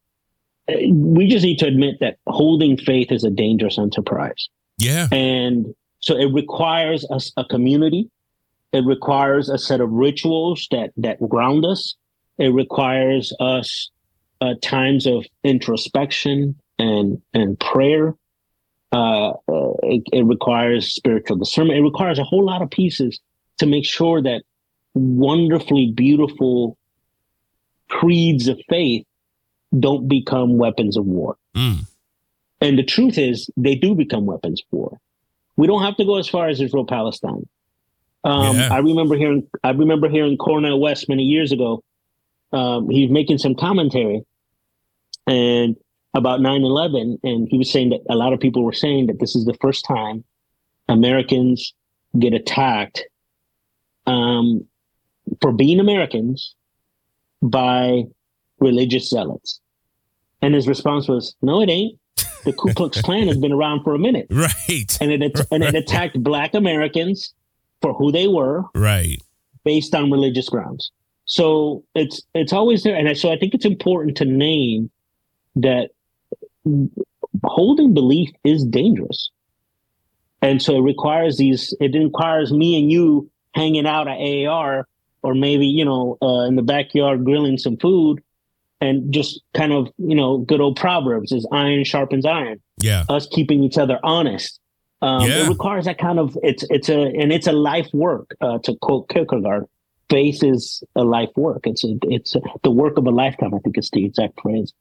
We just need to admit that holding faith is a dangerous enterprise. Yeah. And so it requires us a community. It requires a set of rituals that that ground us. It requires us uh, times of introspection and and prayer. Uh, uh, it, it requires spiritual discernment. It requires a whole lot of pieces to make sure that wonderfully beautiful creeds of faith don't become weapons of war. Mm. And the truth is, they do become weapons of war. We don't have to go as far as Israel Palestine. Um, Yeah. I remember hearing I remember hearing Cornel West many years ago. Um, he was making some commentary and about 9-11 and he was saying that a lot of people were saying that this is the first time Americans get attacked um, for being Americans by religious zealots. And his response was, "No, it ain't. The Ku Klux Klan has been around for a minute, Right. and it and it attacked Black Americans for who they were Right. based on religious grounds. So it's it's always there, and so I think it's important to name that holding belief is dangerous, and so it requires these. It requires me and you hanging out at AAR, or maybe you know uh, in the backyard grilling some food, and just kind of you know good old proverbs is iron sharpens iron Yeah. us keeping each other honest. Um, Yeah. It requires that kind of it's it's a and it's a life work. Uh, to quote Kierkegaard, faith is a life work. It's a, it's a, the work of a lifetime. I think is the exact phrase.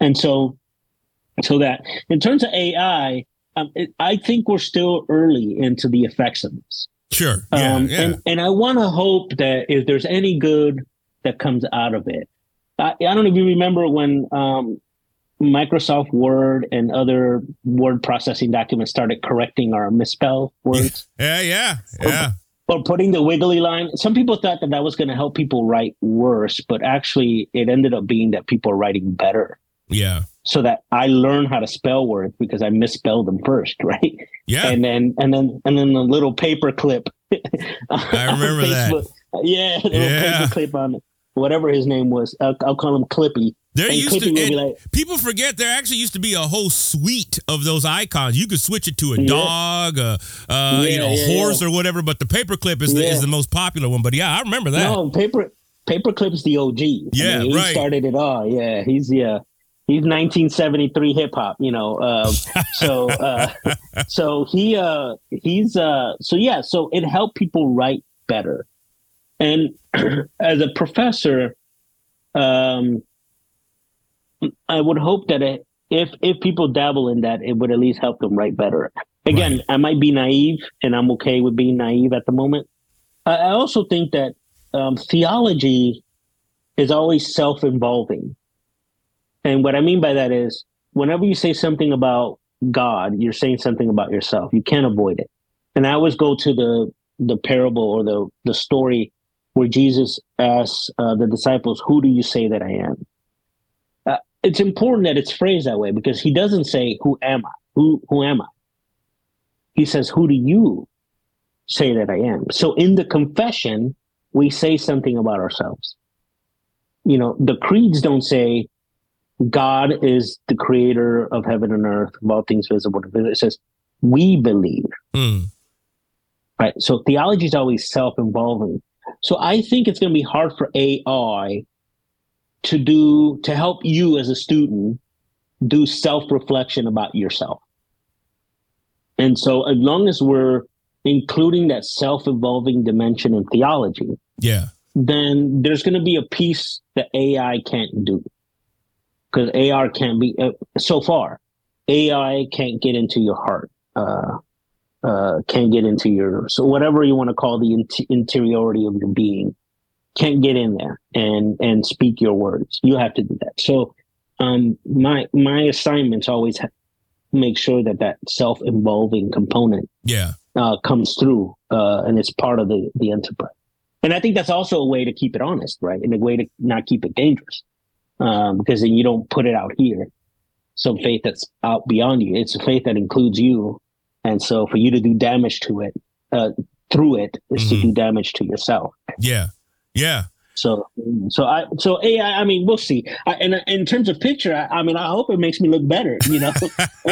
And so, so that in terms of AI, um, it, I think we're still early into the effects of this. Sure. Yeah. Um, yeah. And and I want to hope that if there's any good that comes out of it, I, I don't know if you remember when um, Microsoft Word and other word processing documents started correcting our misspell words yeah. Yeah. Yeah. or putting the wiggly line. Some people thought that that was going to help people write worse, but actually, it ended up being that people are writing better. Yeah. So that I learned how to spell words because I misspelled them first, right? Yeah. and then and then and then the little paper clip. I remember that. Yeah, Yeah. paper clip on whatever his name was. I'll, I'll call him Clippy. There And used Clippy to like, people forget there actually used to be a whole suite of those icons. You could switch it to a Yeah. dog, a uh, you know, yeah, horse or whatever. But the paperclip is the, is the most popular one. But yeah, I remember that. No, paper paperclip's the OG. I Yeah, mean, he right. started it all. Yeah, he's yeah. He's 1973 hip hop, you know. Um, so uh, so he uh, he's uh, so yeah. So it helped people write better. And as a professor, um, I would hope that it, if if people dabble in that, it would at least help them write better. Again, I might be naive, and I'm okay with being naive at the moment. I, I also think that um, theology is always self-involving, and what I mean by that is whenever you say something about God, you're saying something about yourself. You can't avoid it. And I always go to the the parable or the the story where Jesus asks uh, the disciples, "Who do you say that I am?" Uh, it's important that it's phrased that way because he doesn't say, "Who am I?" Who who am I? He says, "Who do you say that I am?" So in the confession, we say something about ourselves. You know, the creeds don't say God is the creator of heaven and earth, of all things visible. It says we believe. Mm. Right. So theology is always self-involving. So I think it's going to be hard for AI to do to help you as a student do self-reflection about yourself. And so as long as we're including that self-evolving dimension in theology, Yeah. then there's going to be a piece that AI can't do because AI can't be uh, so far. AI can't get into your heart. Uh, uh, can't get into your so whatever you want to call the int- interiority of your being can't get in there and and speak your words. You have to do that. So um, my my assignments always ha- make sure that that self involving component Yeah. uh, comes through uh, and it's part of the the enterprise. And I think that's also a way to keep it honest, right? And a way to not keep it dangerous, um, because then you don't put it out here. Some faith that's out beyond you. It's a faith that includes you, and so for you to do damage to it uh, through it is to Mhm. do damage to yourself. Yeah. Yeah. So, so I, so AI. I mean, we'll see. I, and in terms of picture, I, I mean, I hope it makes me look better. You know,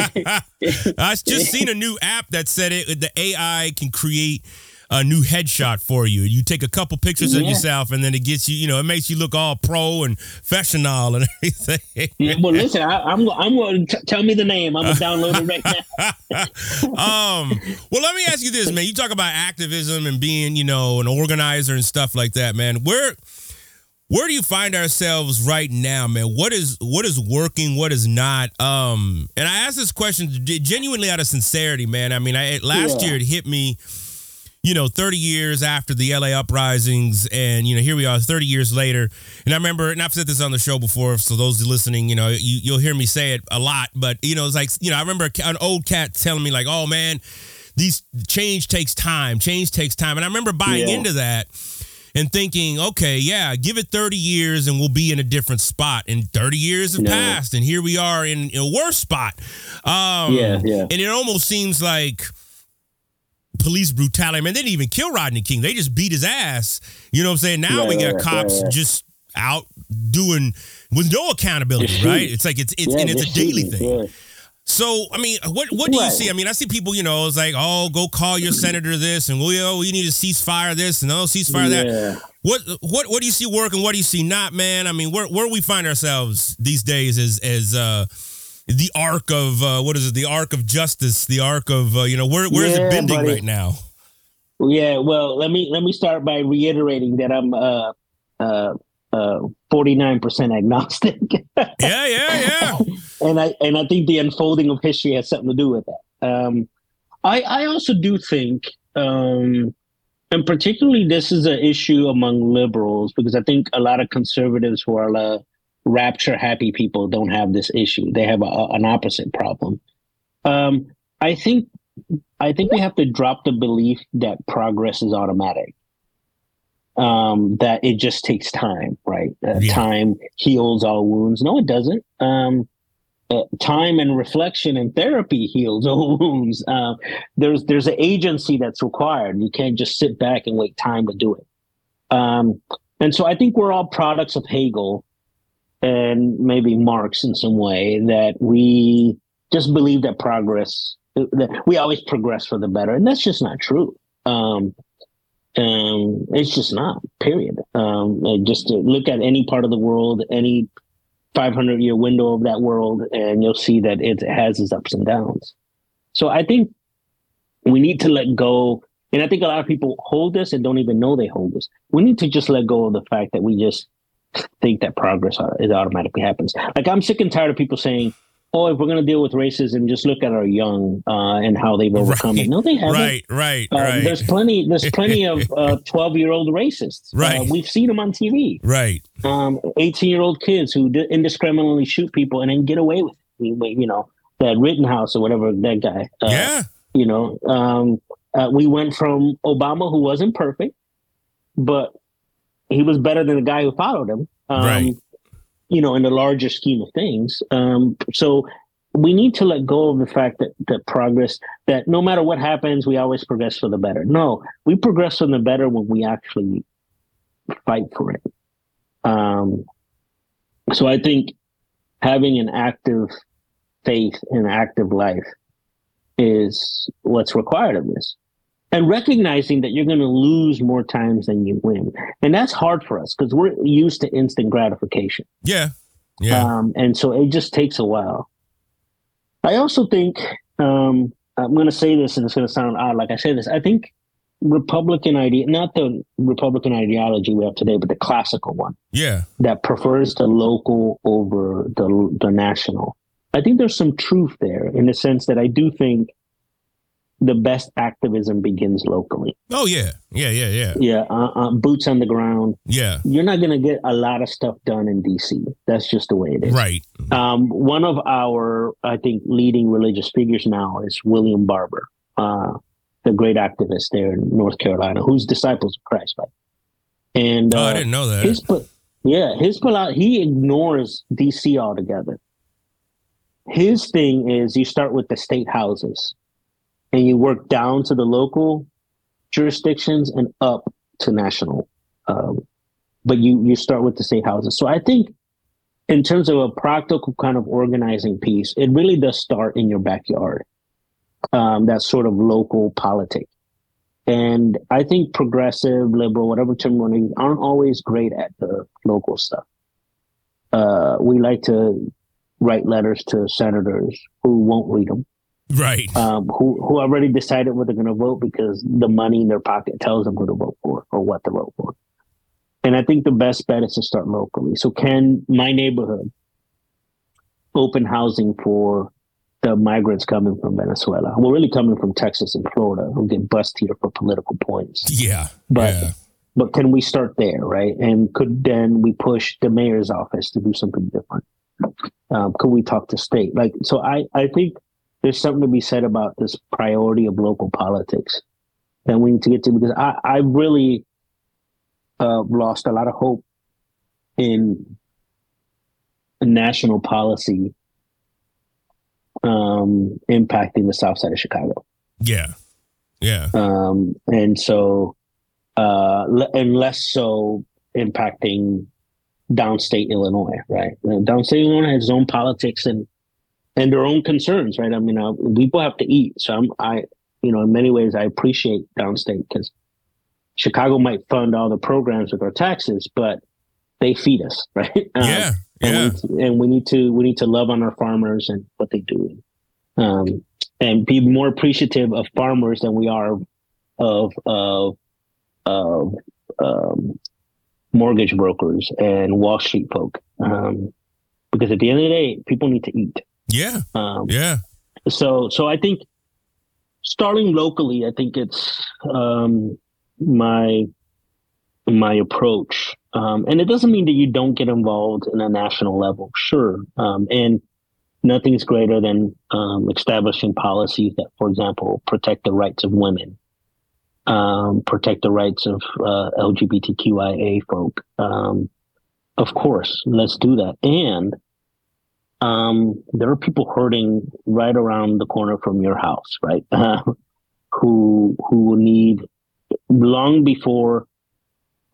I just seen a new app that said it the AI can create a new headshot for you. You take a couple pictures of yourself and then it gets you, you know, it makes you look all pro and professional and everything. Yeah, well, listen, I, I'm, I'm going to tell me the name. I'm gonna download it right now. um, well, let me ask you this, man. You talk about activism and being, you know, an organizer and stuff like that, man. Where where do you find ourselves right now, man? What is what is working, what is not? Um, and I ask this question genuinely out of sincerity, man. I mean, I last Yeah. year it hit me, you know, 30 years after the LA uprisings, and you know, here we are 30 years later. And I remember, and I've said this on the show before, so those listening, you know, you, you'll hear me say it a lot, but you know, it's like, you know, I remember an old cat telling me, like, oh man, these change takes time, change takes time. And I remember buying Yeah. into that and thinking, okay, yeah, give it 30 years and we'll be in a different spot. And 30 years have No. passed, and here we are in, in a worse spot. Um, Yeah, yeah. And it almost seems like police brutality. I mean, they didn't even kill Rodney King. They just beat his ass. You know what I'm saying? Now Right, we got right, cops right. just out doing with no accountability, right? It's like it's it's Yeah, and it's a daily thing. yeah. So, I mean, what what do you Right. see? I mean, I see people, you know, it's like, oh, go call your senator this, and we oh, we need to ceasefire this, and oh, ceasefire that. What what what do you see working? What do you see not, man? I mean, where where we find ourselves these days is as uh, the arc of uh, what is it? The arc of justice, the arc of uh, you know, where where is Yeah, it bending buddy. right now? Yeah, well, let me let me start by reiterating that I'm uh uh uh 49% agnostic. Yeah, yeah, yeah. and I and I think the unfolding of history has something to do with that. Um I I also do think um and particularly this is an issue among liberals because I think a lot of conservatives who are uh, rapture happy people don't have this issue. They have a, an opposite problem. Um I think I think we have to drop the belief that progress is automatic. Um, that it just takes time, right? Uh, Yeah. Time heals all wounds. No, it doesn't. Um, uh, time and reflection and therapy heals all wounds. Uh, there's there's an agency that's required. You can't just sit back and wait time to do it. Um, and so I think we're all products of Hegel and maybe Marx in some way that we just believe that progress that we always progress for the better, and that's just not true. Um, um, it's just not. Period. Um, just look at any part of the world, any 500 year window of that world, and you'll see that it has its ups and downs. So I think we need to let go. And I think a lot of people hold this and don't even know they hold this. We need to just let go of the fact that we just think that progress au- it automatically happens. Like I'm sick and tired of people saying, "Oh, if we're going to deal with racism, just look at our young uh, and how they've overcome Right, it." No, they haven't. Right, right, Uh, right, There's plenty. There's plenty of twelve year old racists. Uh, Right. we've seen them on TV. right. Um, Eighteen year old kids who indiscriminately shoot people and then get away with it. You know that Rittenhouse or whatever that guy. Uh, yeah, You know, um, uh, we went from Obama, who wasn't perfect, but he was better than the guy who followed him. Um, Right. You know, in the larger scheme of things. Um, so we need to let go of the fact that that progress, that no matter what happens, we always progress for the better. No, we progress for the better when we actually fight for it. Um, so I think having an active faith and active life is what's required of this. And recognizing that you're going to lose more times than you win. And that's hard for us because we're used to instant gratification. yeah, yeah. Um, and so it just takes a while. I also think um, I'm going to say this, and it's going to sound odd. Like I say this, I think Republican idea, not the Republican ideology we have today, but the classical one. Yeah. That prefers the local over the the national. I think there's some truth there in the sense that I do think the best activism begins locally. Oh yeah, yeah, yeah, yeah. Yeah, uh, uh, boots on the ground. Yeah, you're not going to get a lot of stuff done in DC. That's just the way it is. Right. Um, one of our, I think, leading religious figures now is William Barber, uh, the great activist there in North Carolina, who's disciples of Christ, right? And oh, I uh, didn't know that. His, yeah, his he ignores DC altogether. His thing is you start with the state houses and you work down to the local jurisdictions and up to national. Um, but you you start with the state houses. So I think in terms of a practical kind of organizing piece, it really does start in your backyard. Um, that sort of local politics. And I think progressive, liberal, whatever term you want to use, aren't always great at the local stuff. Uh, we like to write letters to senators who won't read them right? Um, who who already decided what they're going to vote because the money in their pocket tells them who to vote for or what to vote for. And I think the best bet is to start locally. So, can my neighborhood open housing for the migrants coming from Venezuela? Well, really coming from Texas and Florida who get bussed here for political points. Yeah, but. Yeah. But can we start there, right? And could then we push the mayor's office to do something different? Um, could we talk to state? Like, so I, I think there's something to be said about this priority of local politics that we need to get to because I, I really uh, lost a lot of hope in national policy um, impacting the south side of Chicago. Yeah. Yeah. Um, and so, uh, and less so impacting downstate Illinois, right? Downstate Illinois has its own politics and and their own concerns, right? I mean, uh, people have to eat. So I'm, I, you know, in many ways, I appreciate downstate because Chicago might fund all the programs with our taxes, but they feed us, right? Um, yeah, and yeah. We and we need to we need to love on our farmers and what they do, um, and be more appreciative of farmers than we are of of of um, mortgage brokers and Wall Street folk. Um, because at the end of the day, people need to eat. Yeah. Um, yeah. So, so I think starting locally, I think it's um, my my approach, um, and it doesn't mean that you don't get involved in a national level. Sure, um, and nothing's greater than um, establishing policies that, for example, protect the rights of women, um, protect the rights of uh, LGBTQIA folk. Um, of course, let's do that, and um, there are people hurting right around the corner from your house, right? Uh, who who will need long before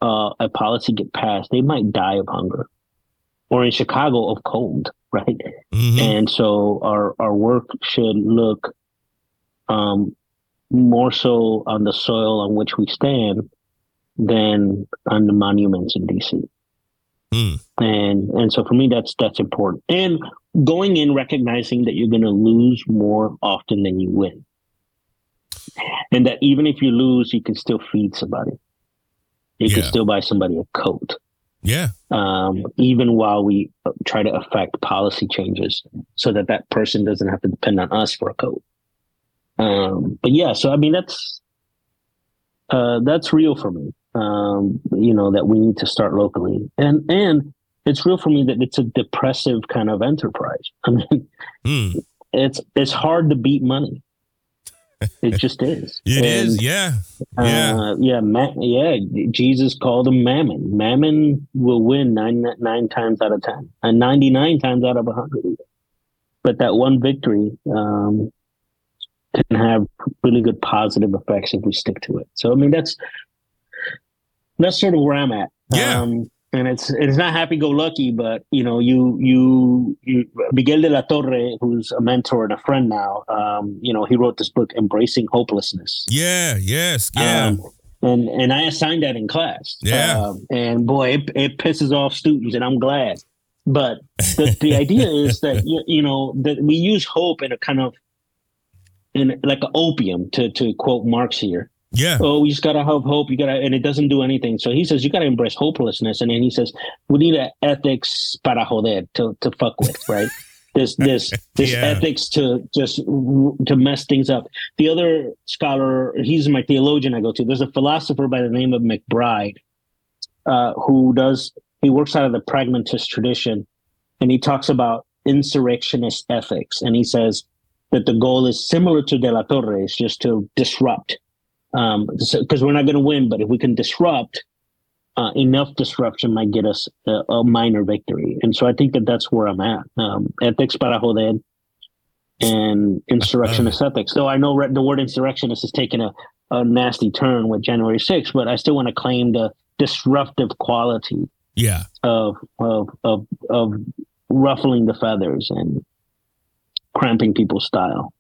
uh, a policy get passed, they might die of hunger, or in Chicago of cold, right? Mm-hmm. And so our our work should look um, more so on the soil on which we stand than on the monuments in DC. Mm. And and so for me that's that's important. And going in recognizing that you're going to lose more often than you win. And that even if you lose, you can still feed somebody. You Yeah. can still buy somebody a coat. Yeah. Um, even while we uh, try to affect policy changes so that that person doesn't have to depend on us for a coat. Um, but yeah, so I mean, that's, uh, that's real for me. Um, you know, that we need to start locally and, and it's real for me that it's a depressive kind of enterprise. I mean, Mm. it's, it's hard to beat money. It just is. It is. And, Yeah. Yeah. uh, yeah, ma- yeah. Jesus called him Mammon. Mammon will win nine nine times out of ten, and ninety nine times out of a hundred. But that one victory um, can have really good positive effects if we stick to it. So I mean, that's that's sort of where I'm at. Yeah. Um, and it's it's not happy go lucky, but you know, you you you Miguel de la Torre, who's a mentor and a friend now, um, you know, he wrote this book, Embracing Hopelessness. Yeah. Yes. Yeah. Um, and and I assigned that in class. Yeah. Um, and boy, it, it pisses off students, and I'm glad. But the, the idea is that you, you know that we use hope in a kind of and like an opium to to quote Marx here. Yeah. Oh, you just gotta have hope. You gotta, and it doesn't do anything. So he says you gotta embrace hopelessness, and then he says we need an ethics para joder to to fuck with, right? this this this Yeah. ethics to just to mess things up. The other scholar, he's my theologian I go to. There's a philosopher by the name of McBride, uh, who does he works out of the pragmatist tradition, and he talks about insurrectionist ethics, and he says that the goal is similar to De La Torre, it's just to disrupt, because we're not going to win, but if we can disrupt, uh, enough disruption might get us a, a minor victory. And so I think that that's where I'm at. Um, ethics para joder and insurrectionist ethics. Though I know re- the word insurrectionist is taking a, a nasty turn with January 6th, but I still want to claim the disruptive quality Yeah. of of of of ruffling the feathers and cramping people's style.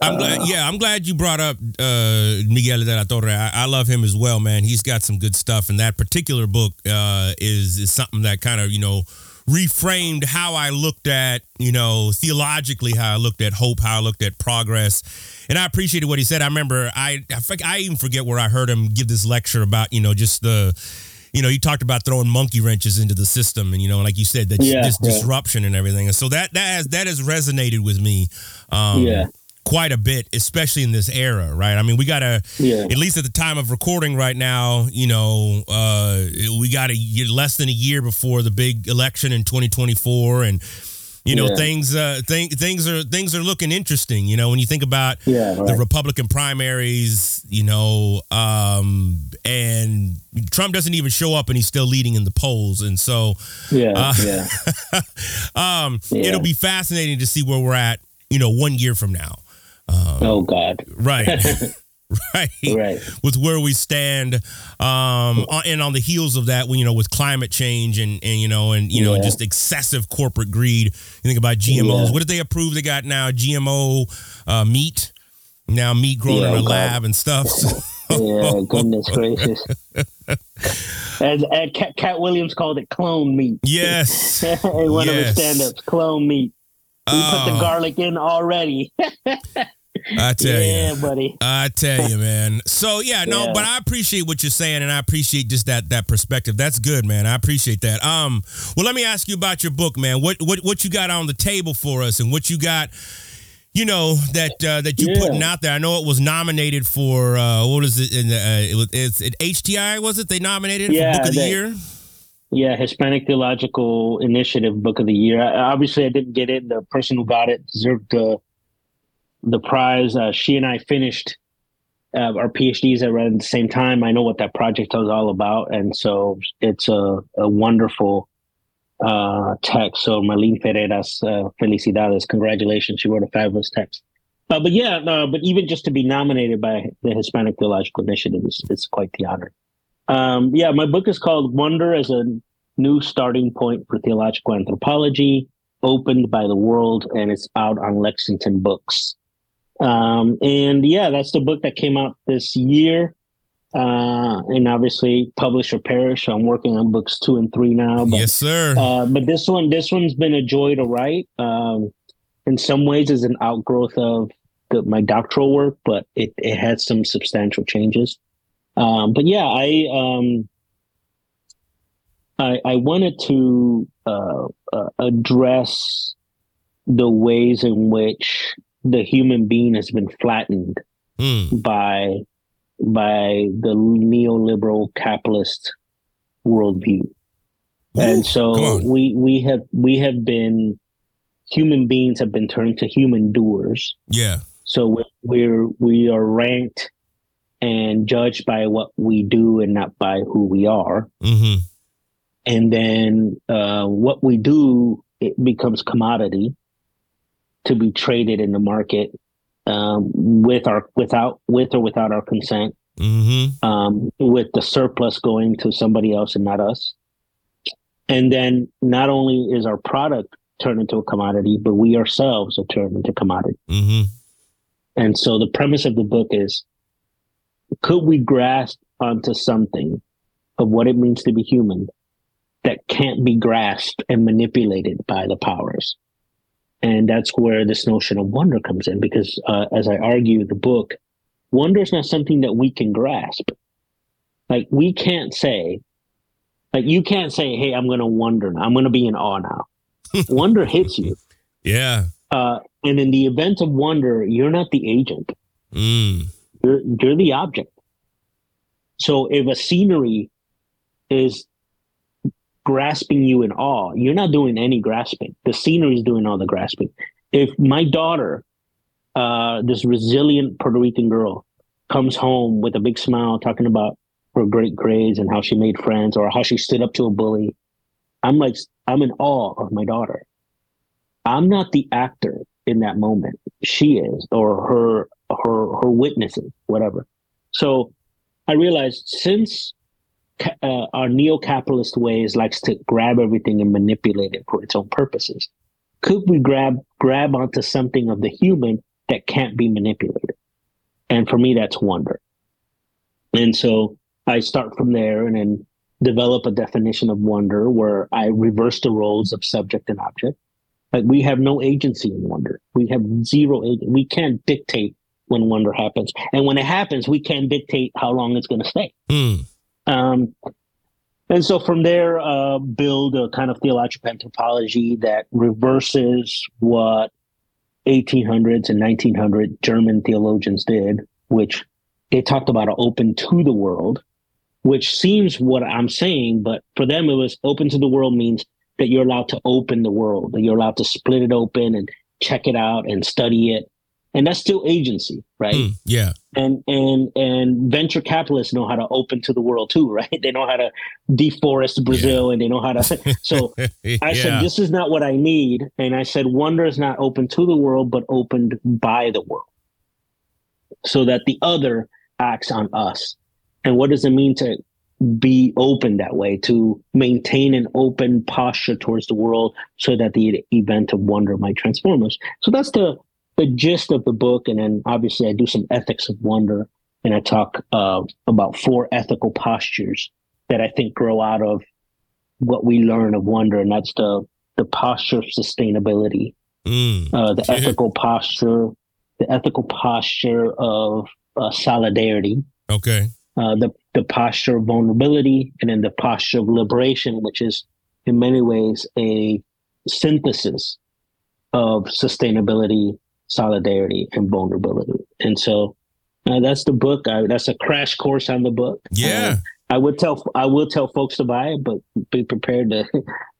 I'm glad. Yeah, I'm glad you brought up uh, Miguel de la Torre. I, I love him as well, man. He's got some good stuff, and that particular book uh, is is something that kind of you know reframed how I looked at you know theologically how I looked at hope, how I looked at progress, and I appreciated what he said. I remember I I, I even forget where I heard him give this lecture about you know just the. You know, he talked about throwing monkey wrenches into the system, and you know, like you said, that Yeah, this yeah. disruption and everything. And so that that has that has resonated with me. Um, Yeah. Quite a bit, especially in this era, right? I mean, we got to, Yeah. at least at the time of recording right now, you know, uh, we got a year, less than a year before the big election in 2024, and you know, Yeah. things, uh, thing, things are things are looking interesting. You know, when you think about Yeah, the. Republican primaries, you know, um, and Trump doesn't even show up, and he's still leading in the polls, and so Yeah, Uh, um, Yeah. it'll be fascinating to see where we're at, you know, one year from now. Oh God. Right. right. Right. With where we stand, um, and on the heels of that, when you know, with climate change and, and you know, and you know, just excessive corporate greed. You think about GMOs. Yeah. What did they approve? They got now GMO uh, meat, now meat grown Yeah, in a God. lab and stuff. So, Yeah, goodness gracious. As, as Katt, Katt Williams called it clone meat. yes. in one of his Yes. stand-ups, clone meat. We put Oh. the garlic in already. I tell you. yeah, buddy. I tell you, man. So yeah, no, Yeah. but I appreciate what you're saying, and I appreciate just that that perspective. That's good, man. I appreciate that. Um, well, let me ask you about your book, man. What what what you got on the table for us, and what you got, you know, that uh, that you Yeah. putting out there. I know it was nominated for uh, what is it? In the, uh, it was it's at HTI, was it? They nominated it Yeah, for Book of the Year. Yeah, Hispanic Theological Initiative Book of the Year. I, obviously, I didn't get it. The person who got it deserved the the prize. Uh, she and I finished uh, our PhDs at around the same time. I know what that project was all about, and so it's a, a wonderful uh, text. So Marlene Ferreras, uh, felicidades, congratulations! She wrote a fabulous text. Uh, but yeah, but even just to be nominated by the Hispanic Theological Initiative is, is quite the honor. Um, yeah, my book is called Wonder as a New Starting Point for Theological Anthropology, opened by the world, and it's out on Lexington Books. Um, and yeah, that's the book that came out this year. Uh, and obviously publish or perish. I'm working on books two and three now. But, yes, sir. uh, but this one, this one's been a joy to write. Um, in some ways, is an outgrowth of the, my doctoral work, but it, it had some substantial changes. Um, but yeah, I um, I, I wanted to uh, uh, address the ways in which the human being has been flattened Mm, by by the neoliberal capitalist worldview. And so we we have we have been human beings have been turned to human doers. yeah. So we- we're we are ranked and judged by what we do and not by who we are. Mm-hmm. And then uh, what we do it becomes commodity to be traded in the market um, with our without with or without our consent Mm-hmm. um, with the surplus going to somebody else and not us. And then not only is our product turned into a commodity, but we ourselves are turned into commodity. Mm-hmm. And so the premise of the book is could we grasp onto something of what it means to be human that can't be grasped and manipulated by the powers? And that's where this notion of wonder comes in, because uh, as I argue the book, wonder is not something that we can grasp. Like we can't say, like you can't say, "Hey, I'm going to wonder now. I'm going to be in awe now." wonder hits you. Yeah. Uh, and in the event of wonder, you're not the agent. Mm. You're you're the object. So if a scenery is grasping you in awe, you're not doing any grasping. The scenery is doing all the grasping. If my daughter, uh, this resilient Puerto Rican girl, comes home with a big smile talking about her great grades and how she made friends or how she stood up to a bully, I'm like, I'm in awe of my daughter. I'm not the actor in that moment. She is, or her her her witnesses, whatever. So I realized since uh, our neo-capitalist ways likes to grab everything and manipulate it for its own purposes, could we grab grab onto something of the human that can't be manipulated? And for me, that's wonder. And so I start from there and then develop a definition of wonder where I reverse the roles of subject and object. Like we have no agency in wonder. We have zero. We can't dictate when wonder happens. And when it happens, we can't dictate how long it's going to stay. Mm. Um, and so from there, uh, build a kind of theological anthropology that reverses what 1800s and 1900 German theologians did, which they talked about open to the world, which seems what I'm saying, but for them, it was open to the world means that you're allowed to open the world, that you're allowed to split it open and check it out and study it and that's still agency right? Mm, yeah. And and and venture capitalists know how to open to the world too right? They know how to deforest brazil yeah. and they know how to so i said this is not what i need. And i said wonder is not open to the world but opened by the world. So that the other acts on us. And what does it mean to be open that way to maintain an open posture towards the world so that the event of wonder might transform us? So that's the the gist of the book, and then obviously I do some ethics of wonder, and I talk uh, about four ethical postures that I think grow out of what we learn of wonder, and that's the the posture of sustainability, mm. uh, the ethical posture, the ethical posture of uh, solidarity. Okay. Uh, the the posture of vulnerability, and then the posture of liberation, which is in many ways a synthesis of sustainability solidarity and vulnerability. And so uh, that's the book. I, that's a crash course on the book. Yeah. Uh, I would tell I will tell folks to buy it, but be prepared to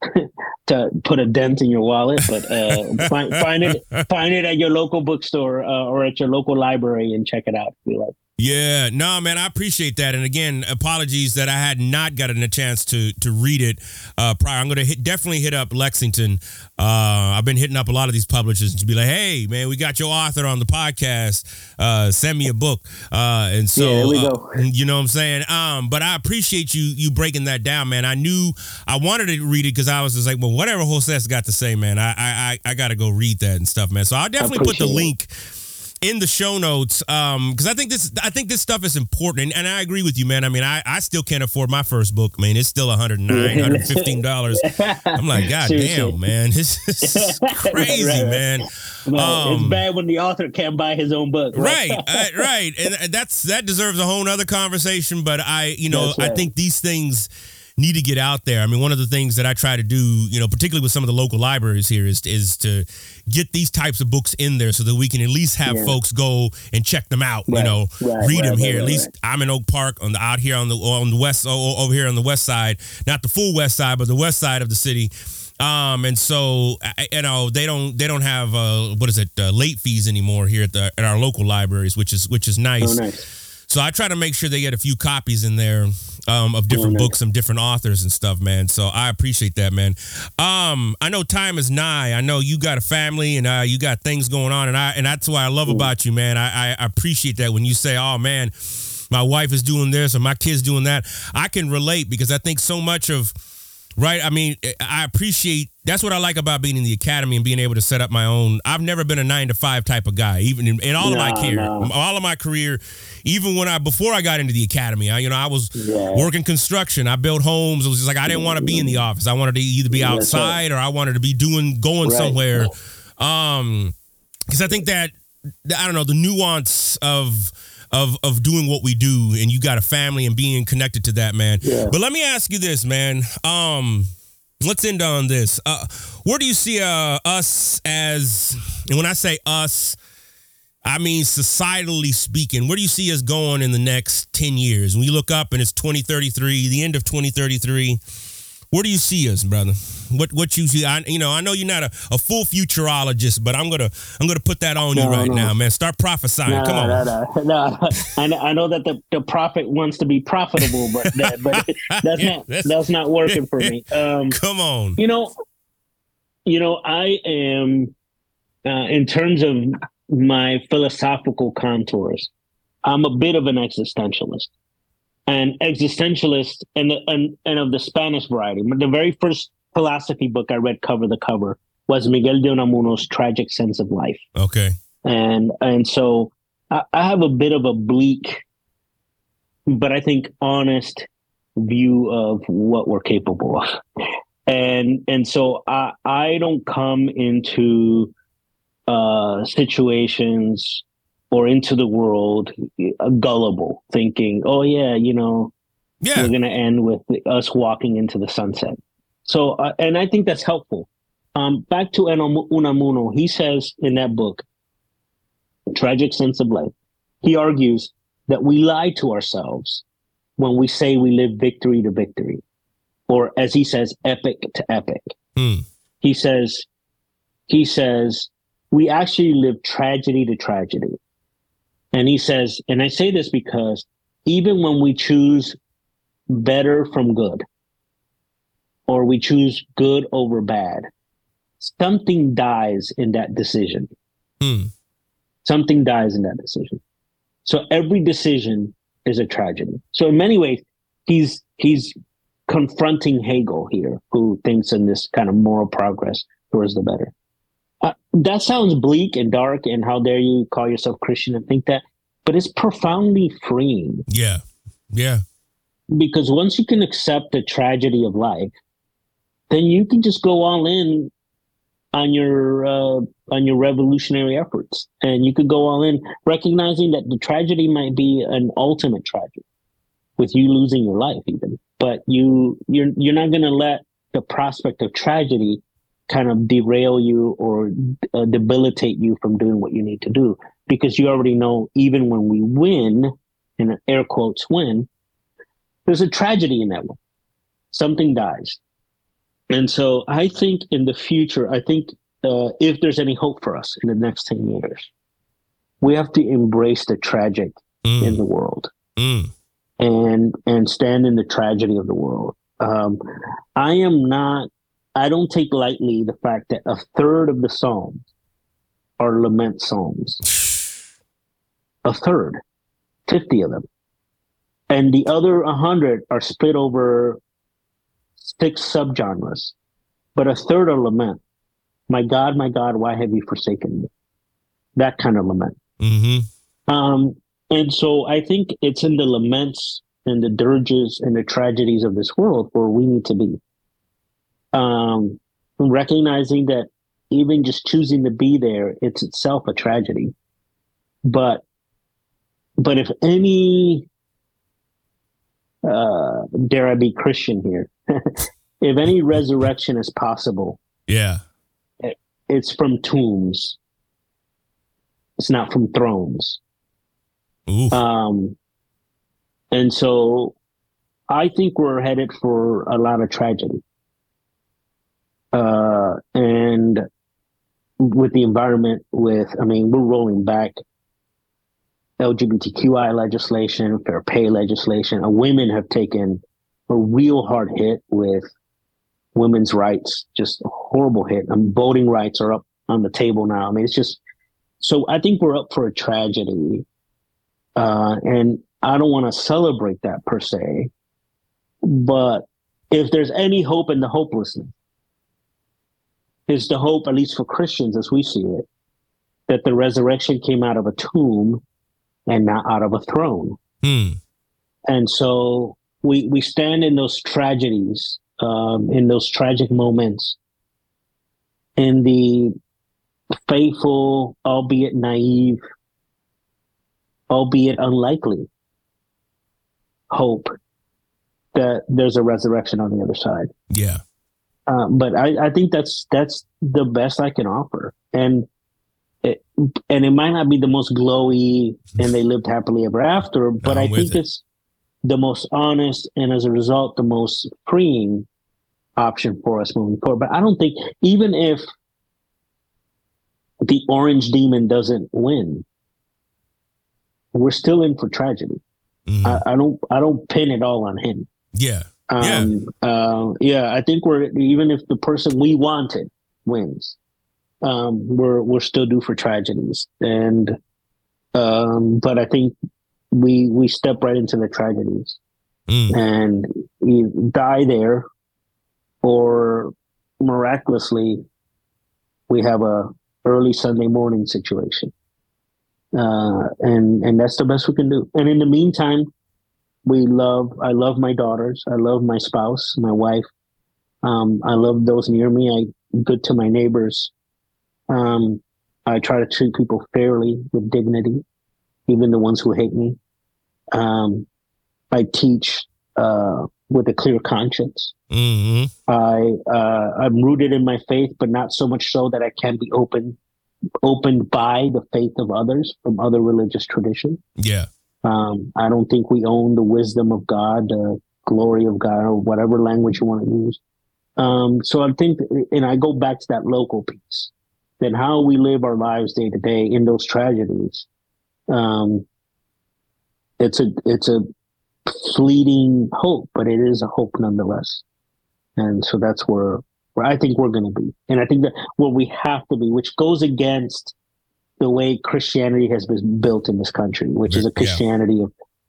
to put a dent in your wallet. But uh, find find it find it at your local bookstore uh, or at your local library and check it out. If you like. Yeah, no, man, I appreciate that. And again, apologies that I had not gotten a chance to to read it uh, prior. I'm going to definitely hit up Lexington. Uh, I've been hitting up a lot of these publishers and to be like, "Hey, man, we got your author on the podcast. Uh, send me a book." Uh, and so, yeah, we uh, go. you know what I'm saying? Um, but I appreciate you you breaking that down, man. I knew I wanted to read it because I was just like, "Well, whatever Jose's got to say, man, I I I got to go read that and stuff, man." So I'll definitely put the link. In the show notes um because i think this i think this stuff is important and, and, i agree with you man. I mean I, I still can't afford my first book man. It's still 109 115 dollars. I'm like god damn man. This, this is crazy right, right, man. Um, it's bad when the author can't buy his own book right? Right, uh, right. and that's that deserves a whole other conversation but i you know i think these things need to get out there. I mean, one of the things that I try to do, you know, particularly with some of the local libraries here, is is to get these types of books in there so that we can at least have yeah. folks go and check them out. Right. You know, right, read right, them here. at least I'm in Oak Park on the out here on the on the west over here on the west side, not the full west side, but the west side of the city. Um, and so you know they don't they don't have uh, what is it uh, late fees anymore here at the at our local libraries, which is which is nice. Oh, nice. So I try to make sure they get a few copies in there um, of different books and different authors and stuff, man. So I appreciate that, man. Um, I know time is nigh. I know you got a family and uh, you got things going on, and I and that's why I love about you, man. I, I appreciate that when you say, "Oh, man." My wife is doing this or my kids doing that. I can relate because I think so much of Right. I mean, I appreciate that's what I like about being in the academy and being able to set up my own. I've never been a nine to five type of guy, even in, in all no, of my career, no. all of my career, even when I before I got into the academy. I, you know, I was yeah. working construction. I built homes. It was just like I didn't want to be in the office. I wanted to either be outside or I wanted to be doing going right. somewhere. Um, because I think that I don't know the nuance of of of doing what we do, and you got a family and being connected to that, man. Yeah. But let me ask you this, man. Um, let's end on this. Uh, where do you see uh, us as, and when I say us, I mean societally speaking, where do you see us going in the next 10 years? When you look up and it's 2033, the end of 2033, where do you see us, brother? What what you see? I you know I know you're not a, a full futurologist, but I'm gonna I'm gonna put that on you right no. now, man. Start prophesying. No, Come on. no, no, no. I, know, I know that the, the prophet wants to be profitable, but that, but that's not That's- that's not working for me. Um, Come on. you know, you know, I am uh, in terms of my philosophical contours. I'm a bit of an existentialist, and existentialist, and the, and and of the Spanish variety. The very first philosophy book I read cover to cover was Miguel de Unamuno's Tragic Sense of Life Okay. and and so I, I have a bit of a bleak, but I think honest view of what we're capable of, and and so I I don't come into uh, situations or into the world gullible, thinking, oh yeah, you know, Yeah. we're going to end with us walking into the sunset. So, uh, and I think that's helpful. Um, back to Unamuno, he says in that book, Tragic Sense of Life, he argues that we lie to ourselves when we say we live victory to victory, or as he says, epic to epic. Hmm. He says, he says, we actually live tragedy to tragedy. And he says, and I say this because even when we choose better from good, or we choose good over bad, something dies in that decision. Hmm. Something dies in that decision. So every decision is a tragedy. So in many ways, he's he's confronting Hegel here, who thinks in this kind of moral progress towards the better. Uh, that sounds bleak and dark, and how dare you call yourself Christian and think that? But it's profoundly freeing Yeah. Yeah. because once you can accept the tragedy of life, then you can just go all in on your uh, on your revolutionary efforts, and you could go all in, recognizing that the tragedy might be an ultimate tragedy, with you losing your life, even. But you you're you're not going to let the prospect of tragedy kind of derail you or uh, debilitate you from doing what you need to do, because you already know even when we win, in air quotes win, there's a tragedy in that one. Something dies. And so I think in the future, I think uh, if there's any hope for us in the next 10 years, we have to embrace the tragic in the world Mm. and and stand in the tragedy of the world. Um, I am not. I don't take lightly the fact that a third of the psalms are lament psalms. A third, fifty of them, and the other hundred are split over six subgenres. But a third are lament. My God, my God, why have you forsaken me? That kind of lament. Mm-hmm. Um, and so I think it's in the laments and the dirges and the tragedies of this world where we need to be. Um, recognizing that even just choosing to be there, it's itself a tragedy. But, but if any, uh, dare I be Christian here, if any resurrection is possible, Yeah. it's from tombs. It's not from thrones. Ooh. Um, and so I think we're headed for a lot of tragedy. Uh, and with the environment, with, I mean, we're rolling back LGBTQI legislation, fair pay legislation. Uh, women have taken a real hard hit with women's rights, just a horrible hit. And voting rights are up on the table now. I mean, it's just, so I think we're up for a tragedy. Uh, and I don't want to celebrate that per se, but if there's any hope in the hopelessness, is the hope, at least for Christians as we see it, that the resurrection came out of a tomb and not out of a throne. Hmm. And so we we stand in those tragedies, um, in those tragic moments, in the faithful, albeit naive, albeit unlikely hope that there's a resurrection on the other side. Yeah. Uh, but I, I think that's that's the best I can offer, and it, and it might not be the most glowy, and they lived happily ever after, but I think it. it's the most honest, and as a result, the most freeing option for us moving forward. But I don't think even if the orange demon doesn't win, we're still in for tragedy. Mm-hmm. I, I, don't I don't pin it all on him. Yeah. Um, yeah. Uh, yeah. I think we're even if the person we wanted wins, um, we're we're still due for tragedies. And um, but I think we we step right into the tragedies mm. and you die there or miraculously we have a early Sunday morning situation. Uh, and and that's the best we can do. And in the meantime, we love. I love my daughters. I love my spouse, my wife. Um, I love those near me. I good to my neighbors. Um, I try to treat people fairly with dignity, even the ones who hate me. Um, I teach uh, with a clear conscience. Mm-hmm. I uh, I'm rooted in my faith, but not so much so that I can be open opened by the faith of others from other religious traditions. Yeah. Um, I don't think we own the wisdom of God, the glory of God, or whatever language you want to use. Um, so I think, and I go back to that local piece, then how we live our lives day to day in those tragedies. Um, it's a, it's a fleeting hope, but it is a hope nonetheless. And so that's where where I think we're going to be. And I think that where we have to be, which goes against the way Christianity has been built in this country, which is a Christianity yeah.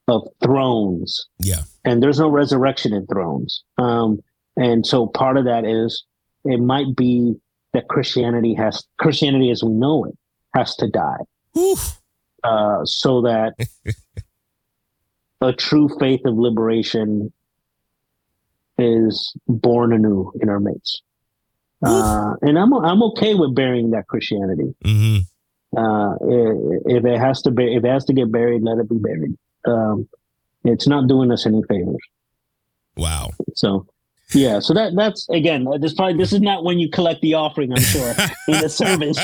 of, of thrones. Yeah. And there's no resurrection in thrones. Um, and so part of that is it might be that Christianity has, Christianity as we know it, has to die. Uh, so that a true faith of liberation is born anew in our midst. Uh, and I'm I'm okay with burying that Christianity. Mm-hmm. Uh, if it has to be, if it has to get buried, let it be buried. Um, it's not doing us any favors. Wow. So, yeah. So that that's again. This probably this is not when you collect the offering. I'm sure in the service,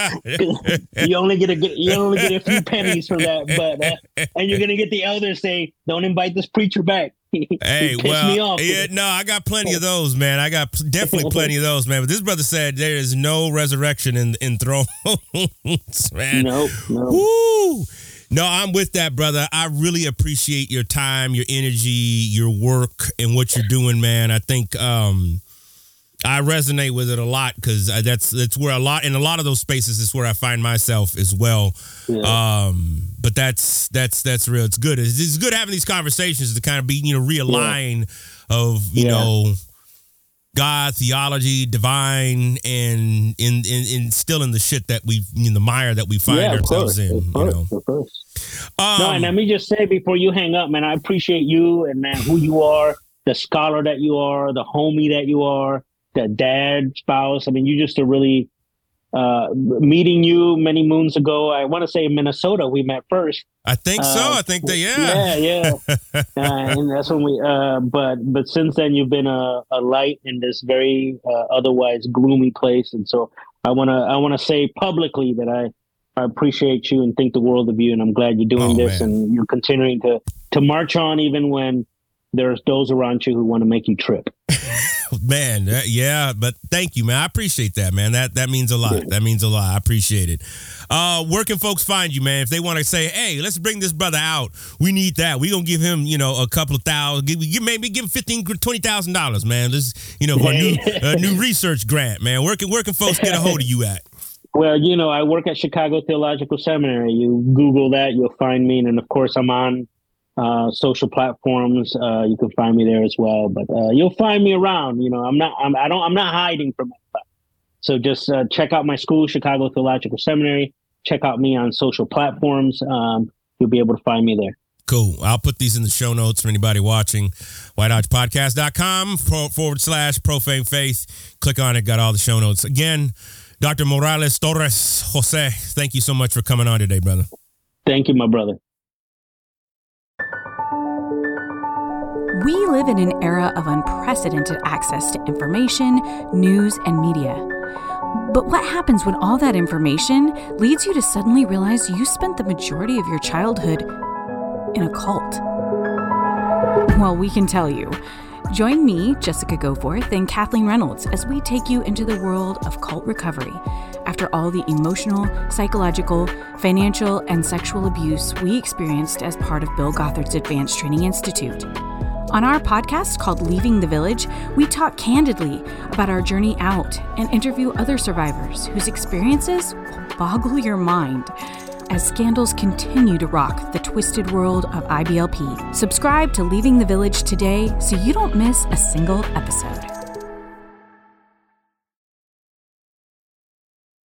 you only get a you only get a few pennies for that, but uh, and you're gonna get the elders say, "Don't invite this preacher back." hey, well, yeah, no, I got plenty of those, man. I got definitely plenty of those, man. But this brother said there is no resurrection in in thrones, man. No, no. Woo! No, I'm with that, brother. I really appreciate your time, your energy, your work, and what you're doing, man. I think um, I resonate with it a lot because that's that's where a lot in a lot of those spaces is where I find myself as well. Yeah. Um, but that's that's that's real. It's good. It's, it's, good having these conversations to kind of be you know realign yeah. of you yeah. know God, theology, divine, and in, in, in still in the shit that we in the mire that we find yeah, ourselves course, in. You know. Um, no, and let me just say before you hang up, man, I appreciate you and man who you are, the scholar that you are, the homie that you are the dad, spouse. I mean, you just a really uh, meeting you many moons ago. I want to say in Minnesota we met first. I think so. Uh, I think that yeah, yeah, yeah. uh, and that's when we. Uh, but but since then you've been a, a light in this very uh, otherwise gloomy place, and so I want to I want to say publicly that I. I appreciate you and think the world of you, and I'm glad you're doing oh, this man. and you're continuing to to march on even when there's those around you who want to make you trip. man, yeah, but thank you, man. I appreciate that, man. That that means a lot. That means a lot. I appreciate it. Uh, where can folks find you, man? If they want to say, "Hey, let's bring this brother out. We need that. We're gonna give him, you know, a couple of thousand. Give, give maybe give him fifteen, twenty thousand dollars, man. This, you know, for a new a new research grant, man. Where can where can folks get a hold of you at? Well, you know, I work at Chicago Theological Seminary. You Google that, you'll find me, and of course, I'm on uh, social platforms. Uh, you can find me there as well. But uh, you'll find me around. You know, I'm not. I'm. I don't. I'm not hiding from it. So just uh, check out my school, Chicago Theological Seminary. Check out me on social platforms. Um, you'll be able to find me there. Cool. I'll put these in the show notes for anybody watching. WhiteHodgePodcast.com forward slash profane faith. Click on it. Got all the show notes. Again, Dr. Morales Torres Jose, thank you so much for coming on today, brother. Thank you, my brother. We live in an era of unprecedented access to information, news, and media. But what happens when all that information leads you to suddenly realize you spent the majority of your childhood in a cult? Well, we can tell you. Join me, Jessica Goforth, and Kathleen Reynolds as we take you into the world of cult recovery after all the emotional, psychological, financial, and sexual abuse we experienced as part of Bill Gothard's Advanced Training Institute. On our podcast called Leaving the Village, we talk candidly about our journey out and interview other survivors whose experiences will boggle your mind as scandals continue to rock the twisted world of IBLP. Subscribe to Leaving the Village today so you don't miss a single episode.